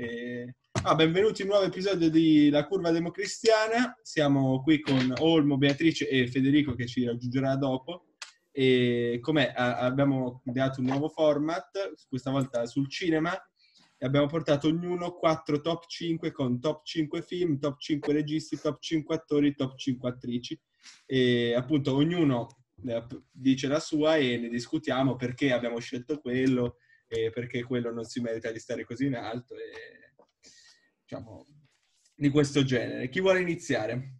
E... Ah, benvenuti in un nuovo episodio di La Curva Democristiana. Siamo qui con Olmo, Beatrice e Federico che ci raggiungerà dopo. E come abbiamo ideato un nuovo format, questa volta sul cinema, e abbiamo portato ognuno 4 top 5 con top 5 film, top 5 registi, top 5 attori, top 5 attrici. E appunto ognuno eh, dice la sua e ne discutiamo perché abbiamo scelto quello e perché quello non si merita di stare così in alto e diciamo di questo genere. Chi vuole iniziare?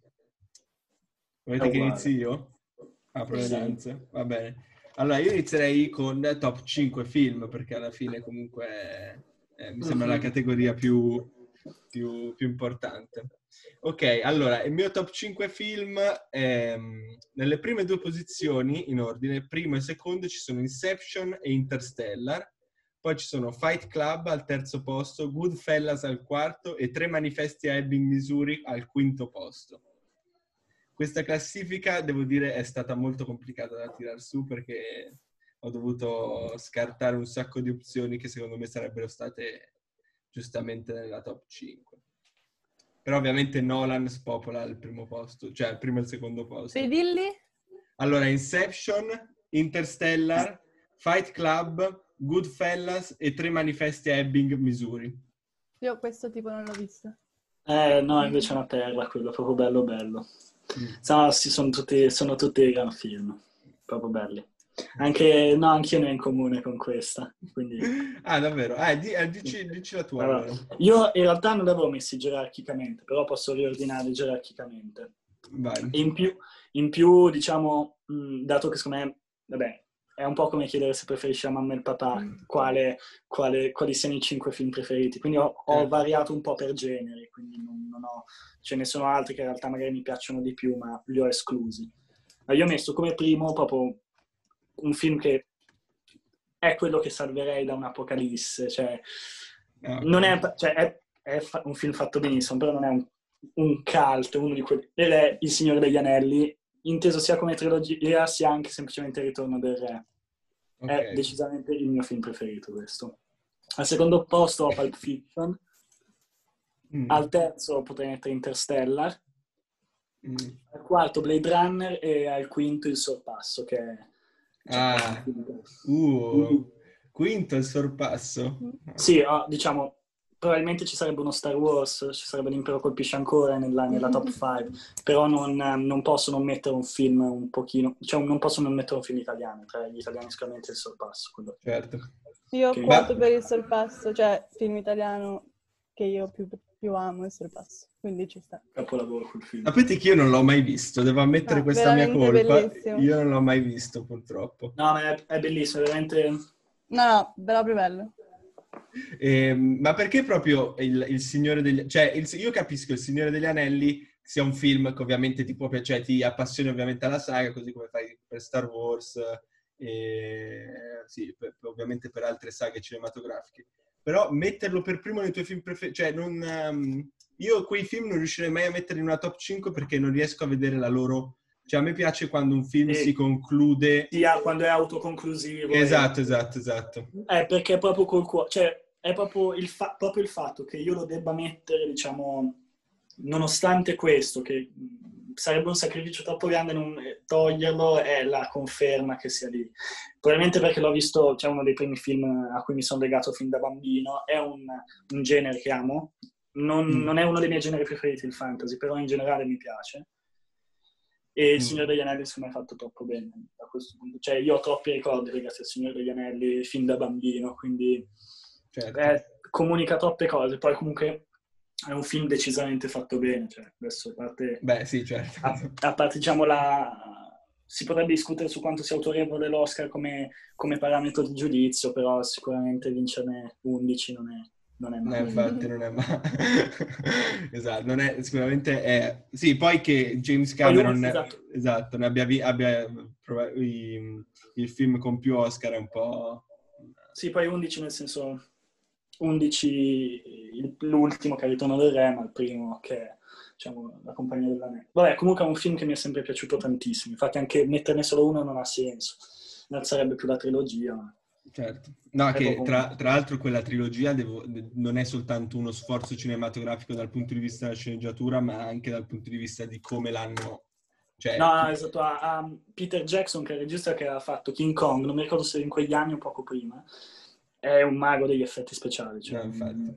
Volete che inizi io? Apro le danze? Va bene. Allora, io inizierei con top 5 film, perché alla fine comunque eh, mi sembra la mhm. categoria più, più, più importante. Ok, allora, il mio top 5 film, ehm, nelle prime due posizioni, in ordine, primo e secondo, ci sono Inception e Interstellar, poi ci sono Fight Club al terzo posto, Goodfellas al quarto e Tre manifesti a Ebbing, Missouri al quinto posto. Questa classifica, devo dire, è stata molto complicata da tirar su perché ho dovuto scartare un sacco di opzioni che secondo me sarebbero state giustamente nella top 5. Però ovviamente Nolan spopola al primo posto, cioè al primo e al secondo posto. Sei dilli? Allora, Inception, Interstellar, Fight Club, Goodfellas e Tre manifesti a Ebbing, Missouri. Io questo tipo non l'ho visto. Eh, no, invece è una perla quello, proprio bello bello. Mm. No, sì, sono tutti, sono tutti gran film, proprio belli. Anche, no, anch'io ne ho in comune con questa. Quindi... Ah, davvero? Eh, di, eh, dici, dici, la tua. Allora, io in realtà non li avevo messi gerarchicamente, però posso riordinarli gerarchicamente. Vai. In più, in più, diciamo, mh, dato che secondo me, vabbè, è un po' come chiedere se preferisci a mamma e il papà quale, quale, quali siano i cinque film preferiti. Quindi ho, ho variato un po' per generi, quindi non, non ho, ce ne sono altri che in realtà magari mi piacciono di più, ma li ho esclusi. Ma io ho messo come primo proprio un film che è quello che salverei da un'apocalisse, cioè, non è, cioè è, è, un film fatto benissimo, però non è un, un cult, uno di quelli, ed è Il Signore degli Anelli, inteso sia come trilogia sia anche semplicemente Ritorno del Re. Okay. È decisamente il mio film preferito questo. Al secondo posto ho Pulp Fiction, mm. al terzo potrei mettere Interstellar, mm. al quarto Blade Runner e al quinto Il Sorpasso, che è Ah, uh, quinto il sorpasso. Sì, diciamo, probabilmente ci sarebbe uno Star Wars, ci sarebbe l'Impero colpisce ancora nella, nella top 5, però non, non, posso non mettere un film un pochino, cioè non posso non mettere un film italiano, tra gli italiani sicuramente il sorpasso. Quello. Certo. Io ho quanto per il sorpasso, cioè film italiano che io più più amo il sorpasso, quindi ci sta. Capolavoro quel film. Sapete che io non l'ho mai visto, devo ammettere ah, questa mia colpa. Bellissimo. Io non l'ho mai visto, purtroppo. No, ma è, è bellissimo, veramente... No, no, proprio bello. Eh, ma perché proprio il, il Signore degli... Cioè, il, io capisco il Signore degli Anelli sia un film che ovviamente ti può piacere, ti appassioni ovviamente alla saga, così come fai per Star Wars, e sì, per, ovviamente per altre saghe cinematografiche. Però metterlo per primo nei tuoi film preferiti, cioè non, um, io quei film non riuscirei mai a mettere in una top 5 perché non riesco a vedere la loro... Cioè a me piace quando un film e si conclude... Sì, quando è autoconclusivo. Esatto, e... esatto, esatto. Eh, perché è proprio col cuore, cioè è proprio il, fa- proprio il fatto che io lo debba mettere, diciamo, nonostante questo, che sarebbe un sacrificio troppo grande non toglierlo, è la conferma che sia lì. Probabilmente perché l'ho visto, c'è cioè uno dei primi film a cui mi sono legato fin da bambino, è un, un genere che amo, non, mm. non, è uno dei miei generi preferiti il fantasy, però in generale mi piace. E Il mm. Signore degli Anelli secondo me è fatto troppo bene da questo punto. Cioè io ho troppi ricordi legati al Signore degli Anelli fin da bambino, quindi certo. eh, comunica troppe cose. Poi comunque è un film decisamente fatto bene. Cioè, adesso a parte... Beh, sì, certo. A, a parte, diciamo, la... Si potrebbe discutere su quanto sia autorevole l'Oscar come, come parametro di giudizio, però sicuramente vincerne 11 non è, non è male. No, infatti non è male. esatto, non è, sicuramente è... Sì, poi che James Cameron esatto. esatto, ne abbia, abbia i, il film con più Oscar è un po'... Sì, poi 11 nel senso 11 l'ultimo che è Ritorno del Re, ma il primo che è diciamo, La Compagnia dell'Anello. Vabbè, comunque è un film che mi è sempre piaciuto tantissimo, infatti anche metterne solo uno non ha senso, non sarebbe più la trilogia. Ma... Certo. No, È che tra, tra l'altro quella trilogia devo- de- non è soltanto uno sforzo cinematografico dal punto di vista della sceneggiatura, ma anche dal punto di vista di come l'hanno... Cioè, No, no, esatto, a, a Peter Jackson, che è il regista che ha fatto King Kong, non mi ricordo se in quegli anni o poco prima, è un mago degli effetti speciali. Cioè, No, infatti.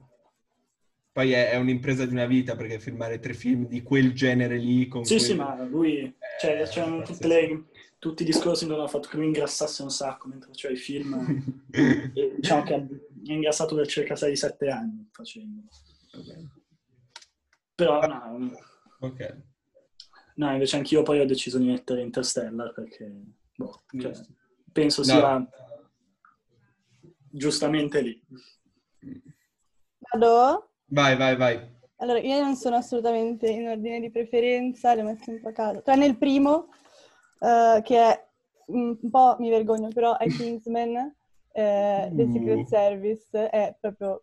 Poi è, è un'impresa di una vita perché filmare tre film di quel genere lì con Sì, quel- sì, ma lui, cioè, Eh, c'erano tutte le- tutti i discorsi dove hanno fatto che lui ingrassasse un sacco mentre faceva i film. e diciamo che è ingrassato per circa 6-7 anni facendo. Vabbè. Però no, Ok. no, invece anch'io poi ho deciso di mettere Interstellar perché boh, cioè, penso No. sia giustamente lì. Vado? Vai, vai, vai. Allora, io non sono assolutamente in ordine di preferenza, le ho messe un po' a caso. Tranne il primo, eh, che è un po' mi vergogno, però è Kingsman, eh, The. Secret Service, è proprio...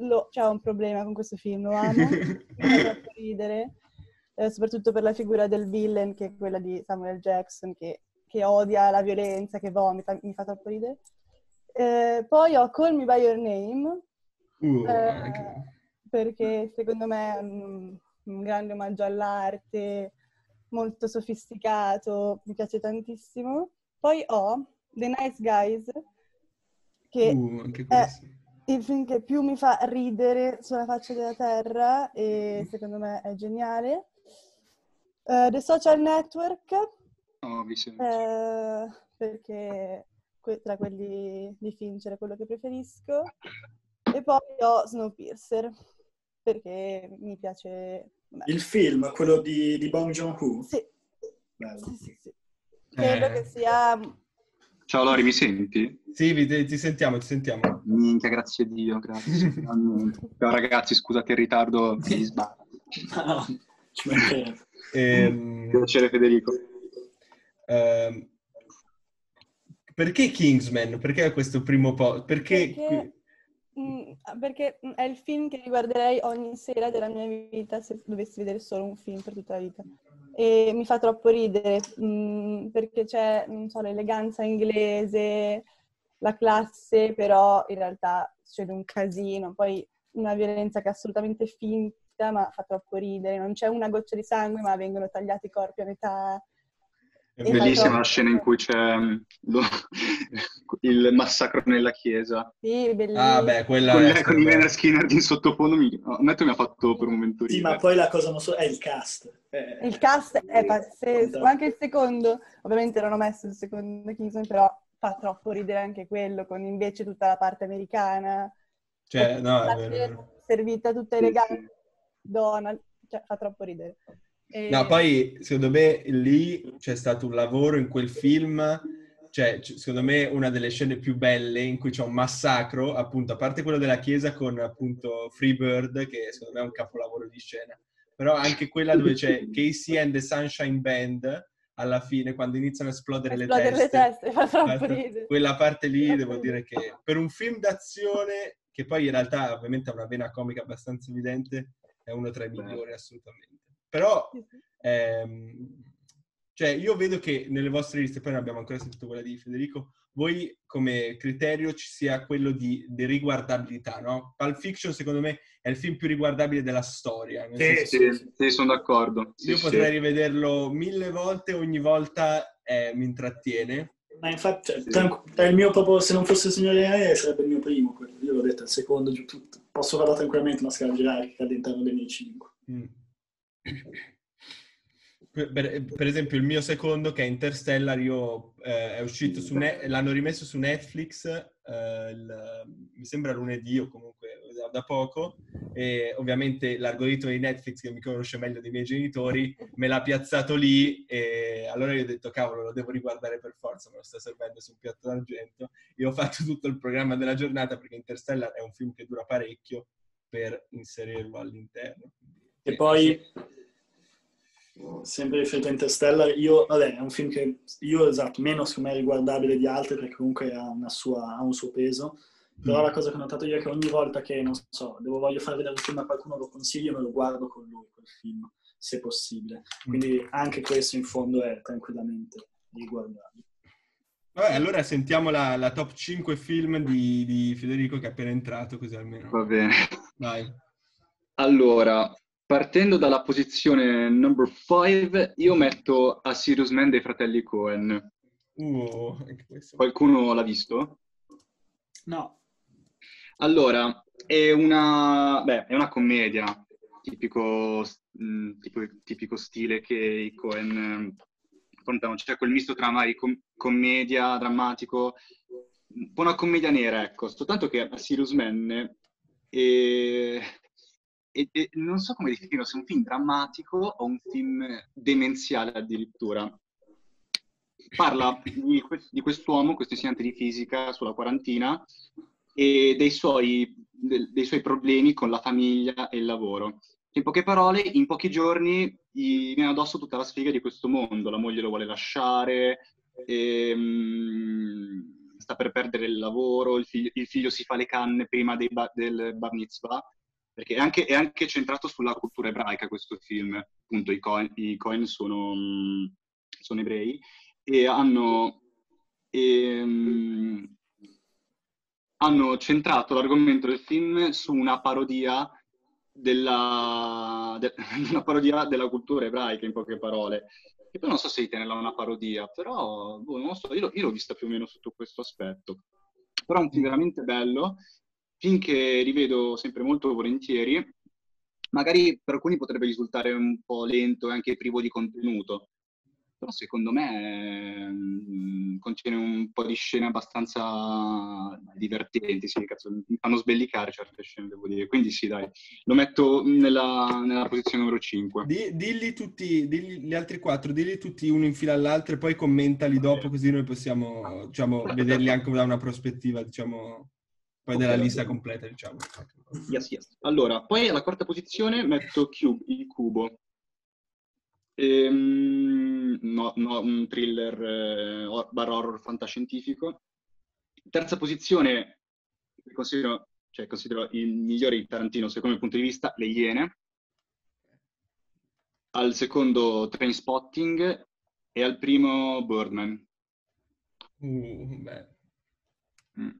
Lo, c'è un problema con questo film, lo amo, mi fa troppo ridere, eh, soprattutto per la figura del villain, che è quella di Samuel Jackson, che, che odia la violenza, che vomita, mi fa troppo ridere. Eh, poi ho Call Me By Your Name, Uh, eh, anche- perché secondo me è un, un grande omaggio all'arte, molto sofisticato, mi piace tantissimo. Poi ho The Nice Guys, che uh, è il film che più mi fa ridere sulla faccia della terra e secondo me è geniale. Eh, The Social Network, Oh, eh, perché que- tra quelli di Fincher è quello che preferisco. E poi ho Snowpiercer, perché mi piace... Il film, quello di, di Bong Joon-ho, Sì, bello. sì, sì, sì. Credo Eh, che sia... Ciao Lori, mi senti? Sì, vi- ti sentiamo, ti sentiamo. Minchia, grazie a Dio, grazie. Ciao ragazzi, scusate il ritardo, mi sbaglio. No, ci. Ehm, Piacere Federico. ehm, perché Kingsman? Perché questo primo po'? Perché... Perché- Mm, perché mm, è il film che riguarderei ogni sera della mia vita se dovessi vedere solo un film per tutta la vita. E mi fa troppo ridere mm, perché c'è, so, l'eleganza inglese, la classe, però in realtà succede un casino, poi una violenza che è assolutamente finta, ma fa troppo ridere. Non c'è una goccia di sangue, ma vengono tagliati i corpi a metà. È E fa Bellissima la scena in cui c'è mm, lo- il massacro nella chiesa. Sì, bellissimo. Ah, beh, quella Con, è con Leonard Skinner in sottofondo mi, ammetto mi ha fatto per un momento Sì, ridere. ma poi la cosa non so, è il cast. Eh, Il cast è pazzesco, anche il secondo, ovviamente non ho messo il secondo Kingsman, però fa troppo ridere anche quello, con invece tutta la parte americana, Cioè, no, è la vero, è servita tutta Sì, elegante, sì. Donald, cioè fa troppo ridere. E- No, poi secondo me lì c'è stato un lavoro in quel film, cioè secondo me una delle scene più belle in cui c'è un massacro, appunto, a parte quello della chiesa con appunto Freebird, che secondo me è un capolavoro di scena, però anche quella dove c'è Casey and the Sunshine Band alla fine, quando iniziano a esplodere, esplodere le teste. fa troppo Basta- ridere. Quella parte lì devo dire che per un film d'azione, che poi in realtà ovviamente ha una vena comica abbastanza evidente, è uno tra i migliori assolutamente. Però. Ehm, cioè, io vedo che nelle vostre liste, poi non abbiamo ancora sentito quella di Federico, voi come criterio ci sia quello di, di riguardabilità, no? Pulp Fiction, secondo me, è il film più riguardabile della storia. Sì, senso- Sì, sì, sono d'accordo. Sì, io sì. potrei rivederlo mille volte, ogni volta eh, mi intrattiene. Ma infatti, cioè, mio proprio, se non fosse il Signore Aereo sarebbe il mio primo, quello. io l'ho detto, il secondo giù tutto. Posso farlo tranquillamente una scala girare che cade all'interno dei miei cinque. Mm. Per, per- esempio, il mio secondo, che è Interstellar, io, eh, è uscito su Ne- l'hanno rimesso su Netflix, eh, il- mi sembra lunedì o comunque da, poco, e ovviamente l'algoritmo di Netflix, che mi conosce meglio dei miei genitori, me l'ha piazzato lì, e allora io ho detto, cavolo, lo devo riguardare per forza, me lo sta servendo su un piatto d'argento, e ho fatto tutto il programma della giornata, perché Interstellar è un film che dura parecchio, per inserirlo all'interno. E poi, sempre riferito a Interstellar, io, vabbè, è un film che io, esatto, meno secondo me riguardabile di altri perché comunque ha, una sua, ha un suo peso. Però Mm. la cosa che ho notato io è che ogni volta che, non so, devo voglio far vedere un film a qualcuno, lo consiglio e me lo guardo con lui, quel film, se possibile. Quindi anche questo in fondo è tranquillamente riguardabile. Vabbè, allora sentiamo la, la top 5 film di, di Federico che è appena entrato, così almeno. Va bene. Vai. Allora, partendo dalla posizione number 5, io metto A Serious Man dei fratelli Cohen. Uh. Qualcuno l'ha visto? No. Allora, è una, beh, è una commedia, tipico, mh, tipo- tipico stile che i Cohen affrontano. C'è quel misto tra magari com- commedia, drammatico, un po' una commedia nera, ecco. Soltanto che A Serious Man e, e- e non so come definirlo, se è un film drammatico o un film demenziale addirittura. Parla di, di quest'uomo, questo insegnante di fisica sulla quarantina, e dei suoi, del- dei suoi problemi con la famiglia e il lavoro. In poche parole, in pochi giorni gli viene addosso tutta la sfiga di questo mondo. La moglie lo vuole lasciare, ehm, sta per perdere il lavoro, il figlio, il figlio si fa le canne prima ba- del bar mitzvah, perché è anche, è anche centrato sulla cultura ebraica questo film. Appunto, i Cohen, i Cohen sono, sono ebrei e hanno... ehm, hanno centrato l'argomento del film su una parodia della, de- una parodia della cultura ebraica, in poche parole. Che poi non so se ritenerla una parodia, però boh, non so, io, io l'ho vista più o meno sotto questo aspetto. Però è un film veramente bello, film che rivedo sempre molto volentieri. Magari per alcuni potrebbe risultare un po' lento e anche privo di contenuto, però secondo me mm, contiene un po' di scene abbastanza divertenti, sì, cazzo, mi fanno sbellicare certe scene, devo dire. Quindi sì, dai, lo metto nella, nella posizione numero 5. Di- dilli tutti, dilli gli altri quattro, dilli tutti uno in fila all'altro e poi commentali dopo così noi possiamo, diciamo, vederli anche da una prospettiva, diciamo, poi della Ok. lista completa, diciamo. Yes, yes. Allora, poi alla quarta posizione metto Cube, il cubo. Ehm, no, no, un thriller eh, barra horror fantascientifico. Terza posizione, considero, cioè, considero il migliore di Tarantino secondo il punto di vista, Le Iene. Al secondo Trainspotting e al primo Birdman. Uh, beh. Mm.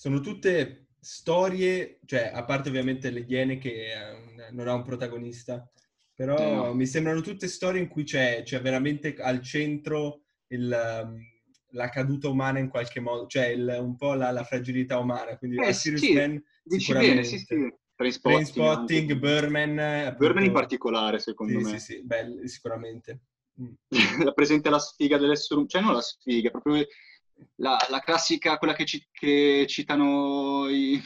Sono tutte storie, cioè, a parte ovviamente le Iene che un- non ha un protagonista, però Eh, no. mi sembrano tutte storie in cui c'è, c'è veramente al centro il, um, la caduta umana in qualche modo, cioè il- un po' la, la fragilità umana. Quindi Eh, A Serious sì, Man sicuramente. bene, sì, sì. Trainspotting, Trainspotting. Birdman appunto- in particolare, secondo Sì, me. sì, sì, beh, sicuramente. Mm. rappresenta la sfiga dell'essere umano, cioè non la sfiga, proprio la, la classica, quella che, ci- che citano i...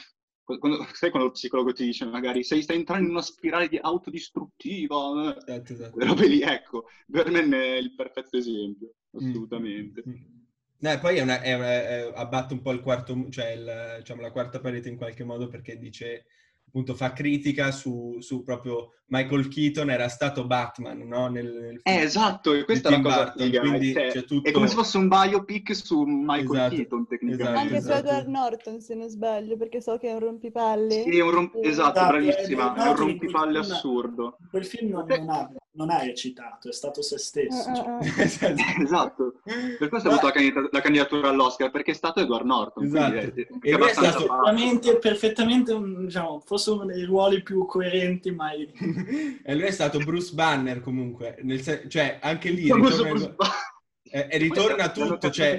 Quando, sai quando lo psicologo ti dice magari sei, stai entrando in una spirale di autodistruttiva, eh, Esatto, esatto. robe lì, ecco, Birdman è il perfetto esempio, Mm. assolutamente. Mm. No, e poi è una, è una- è- abbatte un po' il quarto, cioè il- diciamo, la quarta parete in qualche modo perché dice, appunto, fa critica su, su proprio Michael Keaton era stato Batman, no? Nel, nel Eh, film esatto, e questa è la cosa Burton, figa, quindi cioè, c'è tutto- è come se fosse un biopic su Michael Esatto, Keaton, tecnicamente. esatto, Anche su esatto. Edward Norton, se non sbaglio, perché so che è un rompipalle. Sì, è un romp- esatto, Esatto, bravissima, è- è un rompipalle quel- assurdo. Quel film non, non ha, non ha recitato, è stato se stesso. Ah, cioè. ah, ah. Esatto. Esatto, per questo ha avuto la la candidatura all'oscar, perché è stato Edward Norton. quindi Esatto. è- è- E è è abbastanza stato-. Perfettamente, perfettamente un- diciamo, forse uno dei ruoli più coerenti mai. e lui è stato Bruce Banner comunque, nel sen- cioè anche lì ritorna, e- e ritorna tutto, cioè.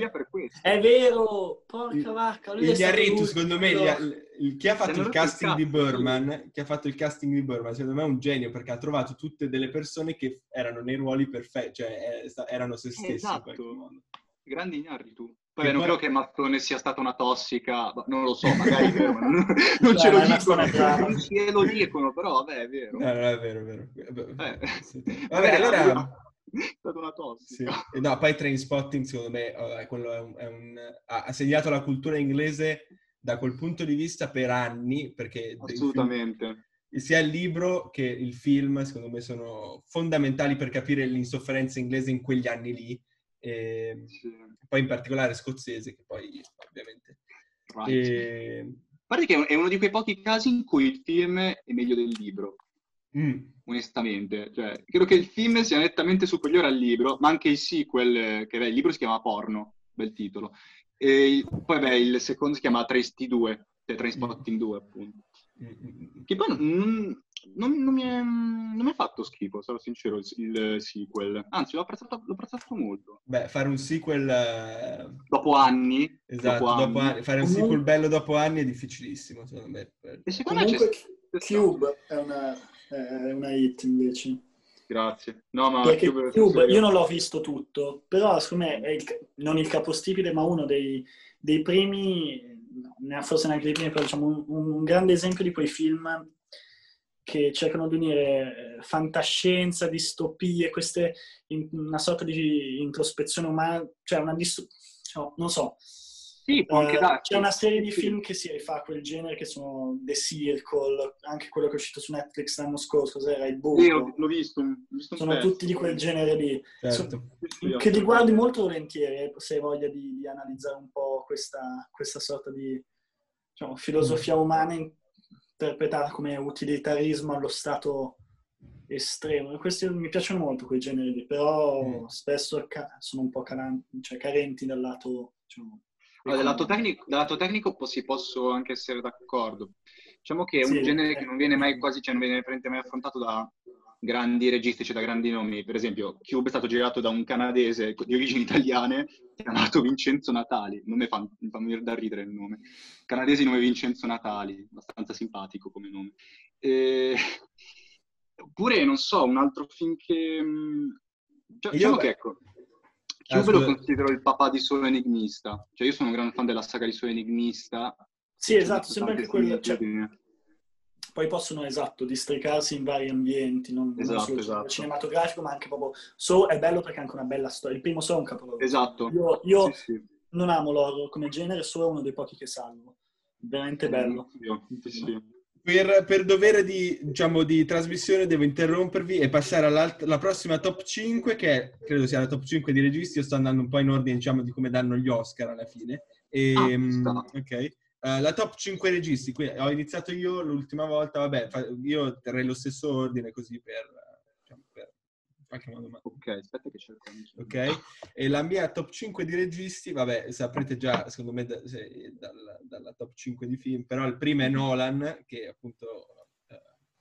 È vero, porca vacca. Lui è il Iarritu, secondo me, gli- il- chi ha fatto il casting di Burman, chi ha fatto il casting di Burman, secondo me è un genio perché ha trovato tutte delle persone che erano nei ruoli perfetti, cioè eh, erano se stessi in Esatto. qualche modo. Grandi ignari tu. Che Vabbè, non credo che Mazzone sia stata una tossica, non lo so, magari vero, non, non ce Dai, lo dicono, non ce lo dicono, però vabbè, è vero. No, no, è vero, è vero. Vabbè, Eh. sì. Magari Vabbè, allora... È stata una Sì. tossica. E No, poi Trainspotting secondo me vabbè, quello è un, è un- ha segnato la cultura inglese da quel punto di vista per anni, perché film- Assolutamente. sia il libro che il film, secondo me, sono fondamentali per capire l'insofferenza inglese in quegli anni lì. E Sì. poi in particolare scozzese, che poi ovviamente. Right. E... A parte che è uno di quei pochi casi in cui il film è meglio del libro, Mm, onestamente. Cioè, credo che il film sia nettamente superiore al libro, ma anche il sequel, che beh, il libro si chiama Porno, bel titolo. E poi beh, il secondo si chiama Trace 2, cioè Trainspotting 2 appunto. Che poi non, non, non, mi è, non, mi è, fatto schifo, sarò sincero, il, il sequel. Anzi, l'ho apprezzato, l'ho apprezzato, molto. Beh, fare un sequel... Uh... Dopo anni. Esatto, dopo dopo anni. fare un sequel bello dopo anni è difficilissimo, secondo me. E secondo Comunque, me Cube è una, è una hit, invece. Grazie. No, ma Perché Cube, Cube io non l'ho visto tutto, però secondo me è il, non il capostipite, ma uno dei, dei primi no, forse neanche dei primi, però diciamo un, un, grande esempio di quei film che cercano di unire eh, fantascienza, distopie, queste, in, una sorta di introspezione umana, cioè una distopia, cioè, non so, sì, può anche uh, C'è una serie di film che si rifà a quel genere, che sono The Circle, anche quello che è uscito su Netflix l'anno scorso, cos'era? Il Buco. Sì, l'ho visto. L'ho visto sono tutti di quel genere lì. Certo. So, che li guardi molto volentieri, eh, se hai voglia di, di analizzare un po' questa, questa sorta di diciamo, filosofia umana interpretata come utilitarismo allo stato estremo. Questi mi piacciono molto quei generi lì, però mm. spesso sono un po' caranti, cioè carenti dal lato diciamo, allora, dal, lato tecnico, dal lato tecnico si posso anche essere d'accordo. Diciamo che è un sì, genere che non viene mai quasi, cioè non viene mai affrontato da grandi registi, cioè da grandi nomi. Per esempio, Cube è stato girato da un canadese di origini italiane chiamato Vincenzo Natali. Non mi fa, mi fa da ridere il nome. Canadese di nome Vincenzo Natali, abbastanza simpatico come nome. E... Oppure, non so, un altro film che... Mm, cioè, diciamo che ecco, Cube lo considero il papà di Solo Enigmista. Cioè, io sono un gran fan della saga di Solo Enigmista. Sì, esatto, sembra che quello... Cioè, poi possono, esatto, districarsi in vari ambienti, non, esatto, non solo esatto. cinematografico, ma anche proprio... So è bello perché ha anche una bella storia. Il primo So è un capolavoro. Esatto. Io, io sì, sì. non amo l'horror come genere, So è uno dei pochi che salvo. Veramente bello. Sì, sì. Per, per, dovere di, diciamo, di, trasmissione devo interrompervi e passare alla prossima top 5, che credo sia la top 5 di registi. Io sto andando un po' in ordine, diciamo, di come danno gli Oscar alla fine. E, ah, um, ok. Uh, la top 5 registi, qui ho iniziato io l'ultima volta, vabbè, io terrei lo stesso ordine così per, qualche modo. Ma... Ok, aspetta che cerco. Ok, e la mia top 5 di registi, vabbè, saprete già, secondo me, da, se, dalla, dalla, top 5 di film, però il primo è Nolan, che appunto...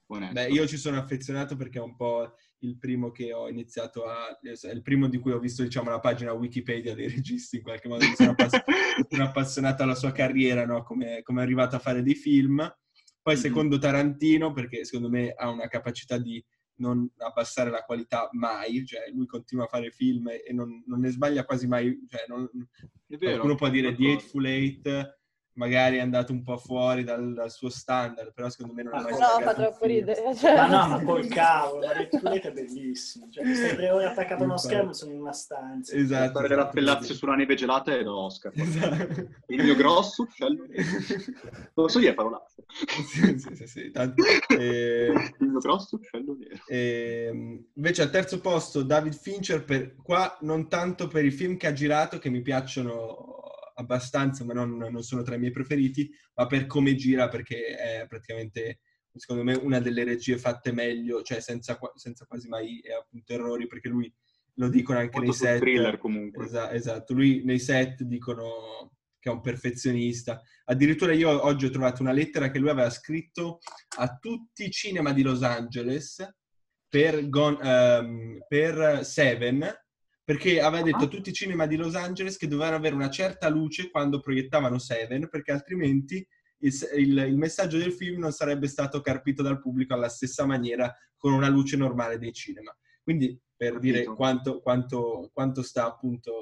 Eh, beh, io ci sono affezionato perché è un po' il primo che ho iniziato a... il primo di cui ho visto, diciamo, la pagina Wikipedia dei registi, in qualche modo mi sono, appass- sono appassionato alla sua carriera, no? come, come è arrivato a fare dei film. Poi secondo Tarantino, perché secondo me ha una capacità di non abbassare la qualità mai, cioè lui continua a fare film e non, non ne sbaglia quasi mai, cioè non, vero, qualcuno può dire The Eightful Eight magari è andato un po' fuori dal, dal suo standard, però secondo me non è mai stato. No, fa troppo ridere. Cioè... Ma no, ma col cavolo, la Netflix è bellissimo. Cioè, tre ore attaccato a uno schermo sono in una stanza. Esatto. Fare esatto, l'appellazio sulla neve gelata è da Oscar. Esatto. Il mio grosso uccello nero. Posso dire parolazze? sì, sì, sì. sì. Tanto, eh... Il mio grosso uccello nero. Eh, invece al terzo posto David Fincher, per... qua non tanto per i film che ha girato, che mi piacciono abbastanza, ma non, non, sono tra i miei preferiti, ma per come gira, perché è praticamente, secondo me, una delle regie fatte meglio, cioè senza, senza quasi mai eh, appunto errori, perché lui lo dicono anche Molto nei set. thriller comunque. Esa, esatto, lui nei set dicono che è un perfezionista. Addirittura io oggi ho trovato una lettera che lui aveva scritto a tutti i cinema di Los Angeles per, Gone, um, per Seven, perché aveva detto a ah. tutti i cinema di Los Angeles che dovevano avere una certa luce quando proiettavano Seven, perché altrimenti il, il, il, messaggio del film non sarebbe stato carpito dal pubblico alla stessa maniera con una luce normale dei cinema. Quindi per dire quanto, quanto, quanto, sta appunto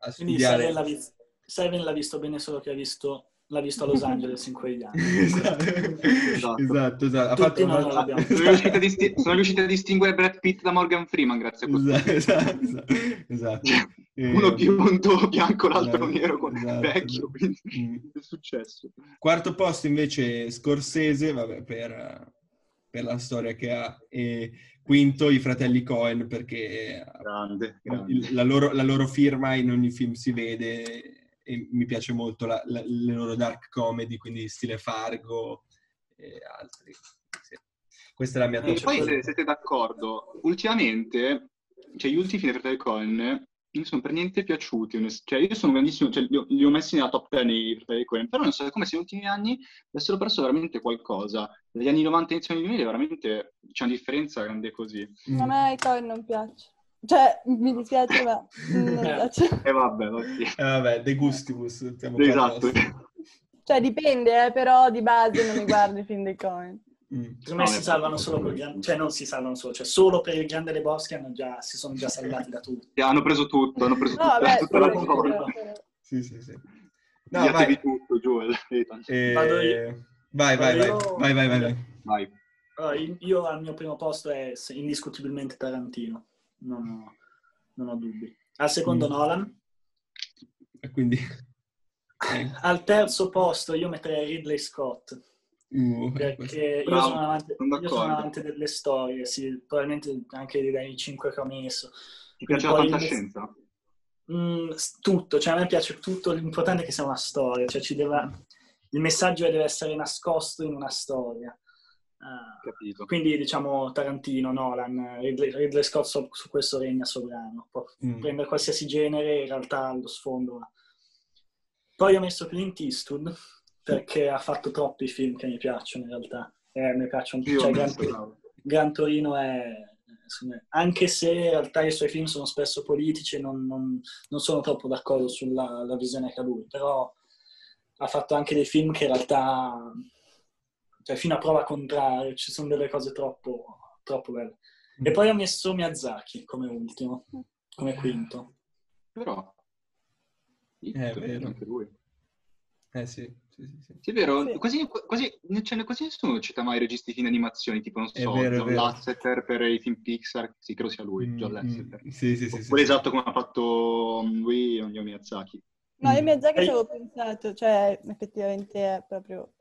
a studiare... Quindi Seven l'ha, visto, Seven l'ha visto bene solo che ha visto l'ha visto a Los Angeles in quegli anni. esatto, esatto. esatto. Fatto una... sono, riuscito a disti- sono riuscito a distinguere Brad Pitt da Morgan Freeman grazie a questo. Esatto, esatto. esatto. Uno biondo bianco, l'altro esatto, nero, con esatto, vecchio, quindi mm. è successo. Quarto posto invece Scorsese, vabbè, per, per la storia che ha. E quinto i fratelli Cohen perché grande, grande. La, loro, la loro firma in ogni film si vede e mi piace molto la, la, le loro dark comedy, quindi stile Fargo e altri. Sì. Questa è la mia top. E poi se siete d'accordo, ultimamente, cioè gli ultimi film di Fratelli Cohen non sono per niente piaciuti. Cioè, io sono grandissimo, cioè, li, ho, li ho messi nella top 10 i fratelli Coen, però non so, come se negli ultimi anni avessero perso veramente qualcosa. Negli anni 90 e inizio anni 2000 veramente c'è una differenza grande così. Mm. A me i Coen non piace. Cioè, mi dispiace, ma non mi piace. E vabbè, va sì. Eh, vabbè, de gustibus. Esatto. Cioè, dipende, eh, però di base non mi guardo i film dei Coen. Mm. Secondo me si salvano solo col grande, cioè non si salvano solo, cioè solo per il grande Le Boschi hanno già, si sono già salvati da tutti. Hanno preso tutto, hanno preso No, tutta, vabbè, tutta la però- Sì, sì, sì. No, vai. tutto, Joel. Ethan. Eh, Vado io. Vai, vai, vai. Vado io. Vai, vai, vai, vai. Vai. Allora, io- al mio primo posto è indiscutibilmente Tarantino, non ho, non ho dubbi. Al secondo Mm. Nolan. E quindi... eh, Al terzo posto io metterei Ridley Scott, uh, perché io sono, amante, io sono amante delle storie, sì, probabilmente anche dai cinque che ho messo. Ti piace la fantascienza? Mm, s- tutto, cioè a me piace tutto, l'importante è che sia una storia, cioè ci deve, il messaggio deve essere nascosto in una storia. Capito. quindi diciamo Tarantino, Nolan, Ridley, Ridley Scott su, su questo regna sovrano. Può Mm. prendere qualsiasi genere, in realtà lo sfondo. Poi ho messo Clint Eastwood perché ha fatto troppi film che mi piacciono in realtà. Eh, mi piacciono, Io cioè, Gran. Gran Torino è, anche se in realtà i suoi film sono spesso politici e non, non- non sono troppo d'accordo sulla la visione che ha lui, però ha fatto anche dei film che in realtà, cioè fino a prova contraria, ci sono delle cose troppo, troppo belle. E poi ho messo Miyazaki come ultimo, come quinto. Però... È vero. Anche lui. Eh sì, sì, sì, sì. Sì, è vero, Sì. quasi, quasi, cioè, quasi nessuno cita mai registi film di animazione, tipo, non È so, vero, John. Lasseter per i film Pixar, sì, credo sia lui, Mm, John mm, Lasseter. Sì, sì, sì. sì, Oppure sì. esatto come ha fatto mm, lui, Miyazaki. No, io Mm. Miyazaki ci avevo pensato, cioè effettivamente è proprio...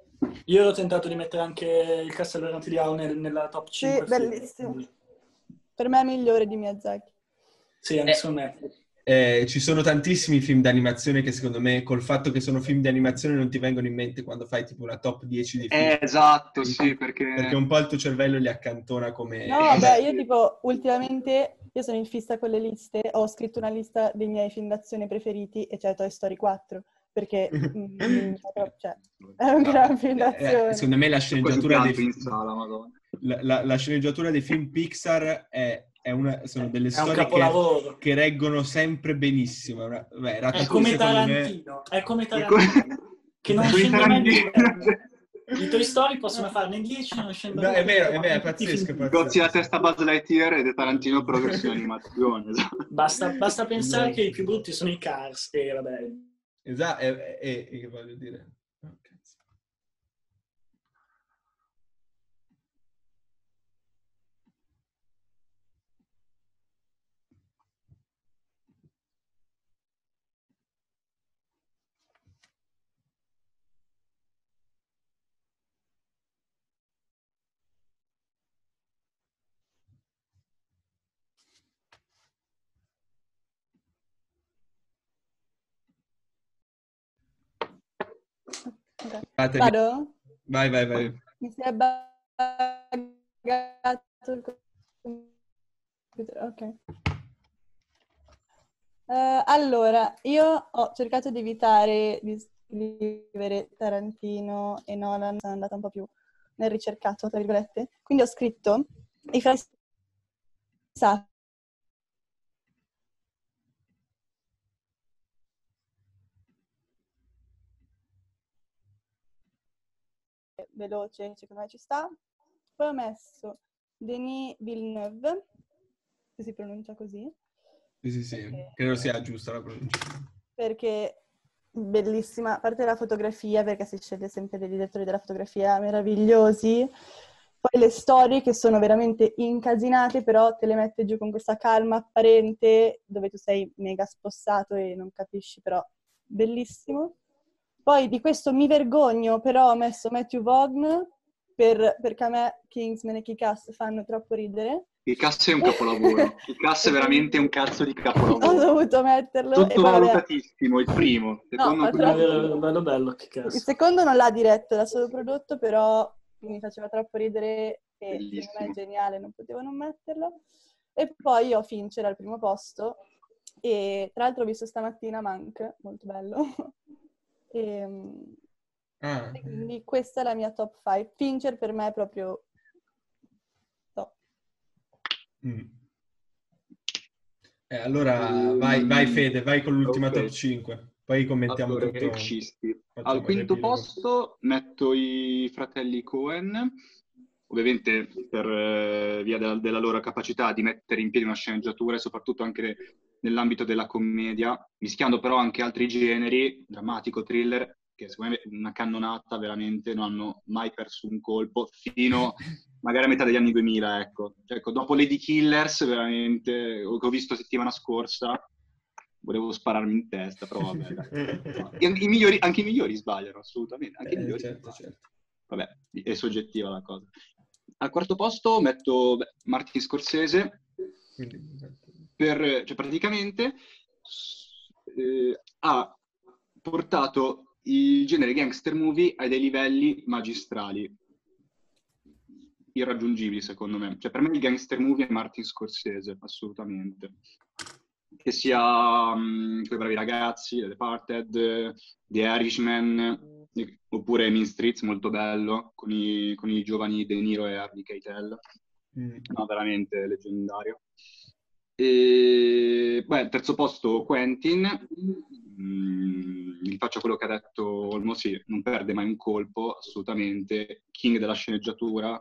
Io ho tentato di mettere anche il Castello Errante di Ao nel- nella top 5. Sì, bellissimo. Per me è migliore di Miyazaki. Sì, anche secondo me. Eh, ci sono tantissimi film d'animazione che secondo me, col fatto che sono film di animazione, non ti vengono in mente quando fai tipo una top 10 di film. Eh, esatto, sì, perché... Perché un po' il tuo cervello li accantona come... No, vabbè, io tipo ultimamente, io sono in fissa con le liste, ho scritto una lista dei miei film d'azione preferiti e c'è Toy Story 4, perché mm, mi fa proprio- cioè, è un gran film Eh, d'azione. secondo me la sceneggiatura, dei, sala, la, la- la sceneggiatura dei film Pixar è, è una, sono delle È un storie che, che reggono sempre benissimo. Una- beh, È come secondo me- Tarantino. È come Tarantino. Che non scende mai di Tarantino. I Toy Story possono farne 10 non scendono No, è vero, è vero, è pazzesco. Gozzi la testa Buzz Lightyear ed è Tarantino però versione animazione. Basta, basta pensare che i più brutti sono i Cars e vabbè. Esatto, e, e- e che voglio dire? Vado? Vai, vai, vai. Mi si è buggato il computer, ok. Eh, allora, io ho cercato di evitare di scrivere Tarantino e Nolan, sono andata un po' più nel ricercato, tra virgolette. Quindi ho scritto i frasi veloce, secondo me ci sta. Poi ho messo Denis Villeneuve, se si pronuncia così, Sì, sì, sì. Ok. Credo sia giusta la pronuncia. perché bellissima, a parte la fotografia, perché si sceglie sempre dei direttori della fotografia meravigliosi, poi le storie che sono veramente incasinate, però te le mette giù con questa calma apparente, dove tu sei mega spossato e non capisci, però bellissimo. Poi di questo mi vergogno, però ho messo Matthew Vaughn per- perché a me Kingsman e Kick-Ass fanno troppo ridere. Cazzo è un capolavoro. Cazzo è veramente un cazzo di Ho capolavoro. dovuto metterlo. Sottovalutatissimo, il primo. Secondo me- troppo- Bello, bello, bello, che il secondo non l'ha diretto, l'ha solo prodotto, però mi faceva troppo ridere e secondo me Bellissimo. è geniale, non potevo non metterlo. E poi ho Fincher al primo posto, E tra l'altro ho visto stamattina Mank, molto bello. e, Ah, e quindi questa è la mia top 5. Fincher per me è proprio top. mm. Eh, allora vai, vai Fede, vai con l'ultima Ok. top 5. Poi commentiamo Allora, tutto. Al quinto posto metto i fratelli Cohen, ovviamente per eh, via della, della loro capacità di mettere in piedi una sceneggiatura e soprattutto anche nell'ambito della commedia, mischiando però anche altri generi, drammatico, thriller, che secondo me è una cannonata veramente, non hanno mai perso un colpo, fino magari a metà degli anni 2000, ecco. Cioè, ecco, dopo Lady Killers, veramente, che ho visto settimana scorsa, volevo spararmi in testa, però vabbè. I, i migliori, anche i migliori sbagliano, assolutamente. Anche i Eh, migliori certo, sbagliano. certo. Vabbè, è soggettiva la cosa. Al quarto posto metto beh, Martin Scorsese, esatto. per, cioè praticamente eh, ha portato il genere gangster movie a dei livelli magistrali, irraggiungibili secondo me. Cioè per me il gangster movie è Martin Scorsese, assolutamente. Che sia um, quei bravi ragazzi, The Departed, The Irishman, oppure Mean Streets, molto bello, con i, con i giovani De Niro e Harvey Keitel. Mm. No, veramente leggendario. E, beh, terzo posto Quentin, Mm, gli faccio quello che ha detto Olmo, sì, non perde mai un colpo, assolutamente, king della sceneggiatura,